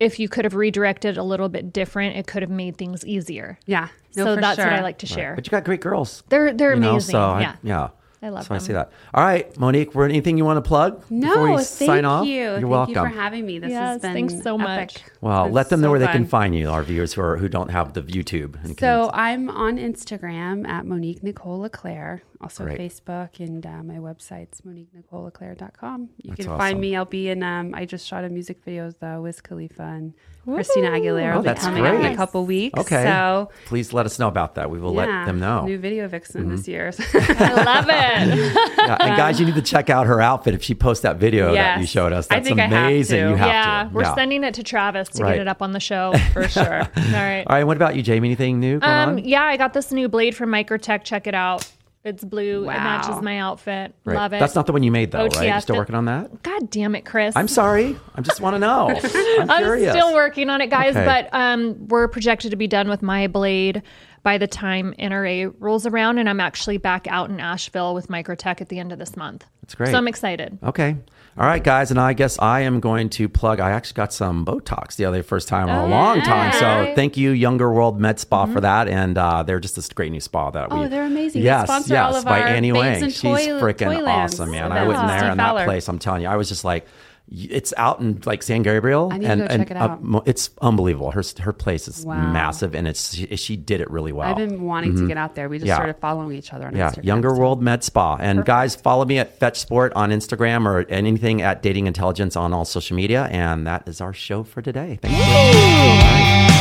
if you could have redirected a little bit different, it could have made things easier. Yeah. No, so for that's what I like to share. but you got great girls. They're they're you know, amazing. so I- yeah. Yeah. I love so I see that. All right, Monique. Were anything you want to plug before No, we thank sign off? you. You're thank welcome. you for having me. This Yes, has been thanks so much. epic. well, It's let them know so where they can find you. Our viewers who are who don't have the YouTube. and So I'm on Instagram at Monique Nicole Leclaire, also Great. Facebook, and uh, my website's moniquenicoleleclaire.com. You That's can awesome. find me. I'll be in. Um, I just shot a music video with uh, Wiz Khalifa and Christina Aguilera. Oh, will be that's coming up in great. a couple weeks. Okay. So please let us know about that. We will yeah, let them know. Mm-hmm. New video vixen this year. I love it. Yeah, and guys, you need to check out her outfit. If she posts that video that you showed us, I that's think I have to. You have yeah, to. we're sending it to Travis to Right. get it up on the show. for sure. All right. All right. What about you, Jamie? Anything new going Um, on? yeah, I got this new blade from Microtech. Check it out. It's blue. It Wow. matches my outfit. Right. Love it. That's not the one you made, though, right? You're still working on that? God damn it, Chris. I'm sorry. I just want to know. I'm I'm still working on it, guys. Okay. But um, we're projected to be done with my blade by the time NRA rolls around, and I'm actually back out in Asheville with Microtech at the end of this month. That's great. So I'm excited. Okay. All right, guys, and I guess I am going to plug. I actually got some Botox the other first time in a long time. So thank you, Younger World Med Spa, for that. And uh, they're just this great new spa that we. Oh, they're amazing. Yes, yes, all of by our Annie Wang. She's freaking awesome, man. I went in there in that place. I'm telling you, I was just like. It's out in like San Gabriel, I need to and, and it uh, it's unbelievable. Her her place is Wow. massive, and it's she, she did it really well. I've been wanting to get out there. We just Mm-hmm. Yeah. started following each other on Yeah, Instagram. Younger so- World Med Spa. And guys, follow me at Fetch Sport on Instagram or anything at Dating Intelligence on all social media. And that is our show for today. Thank you.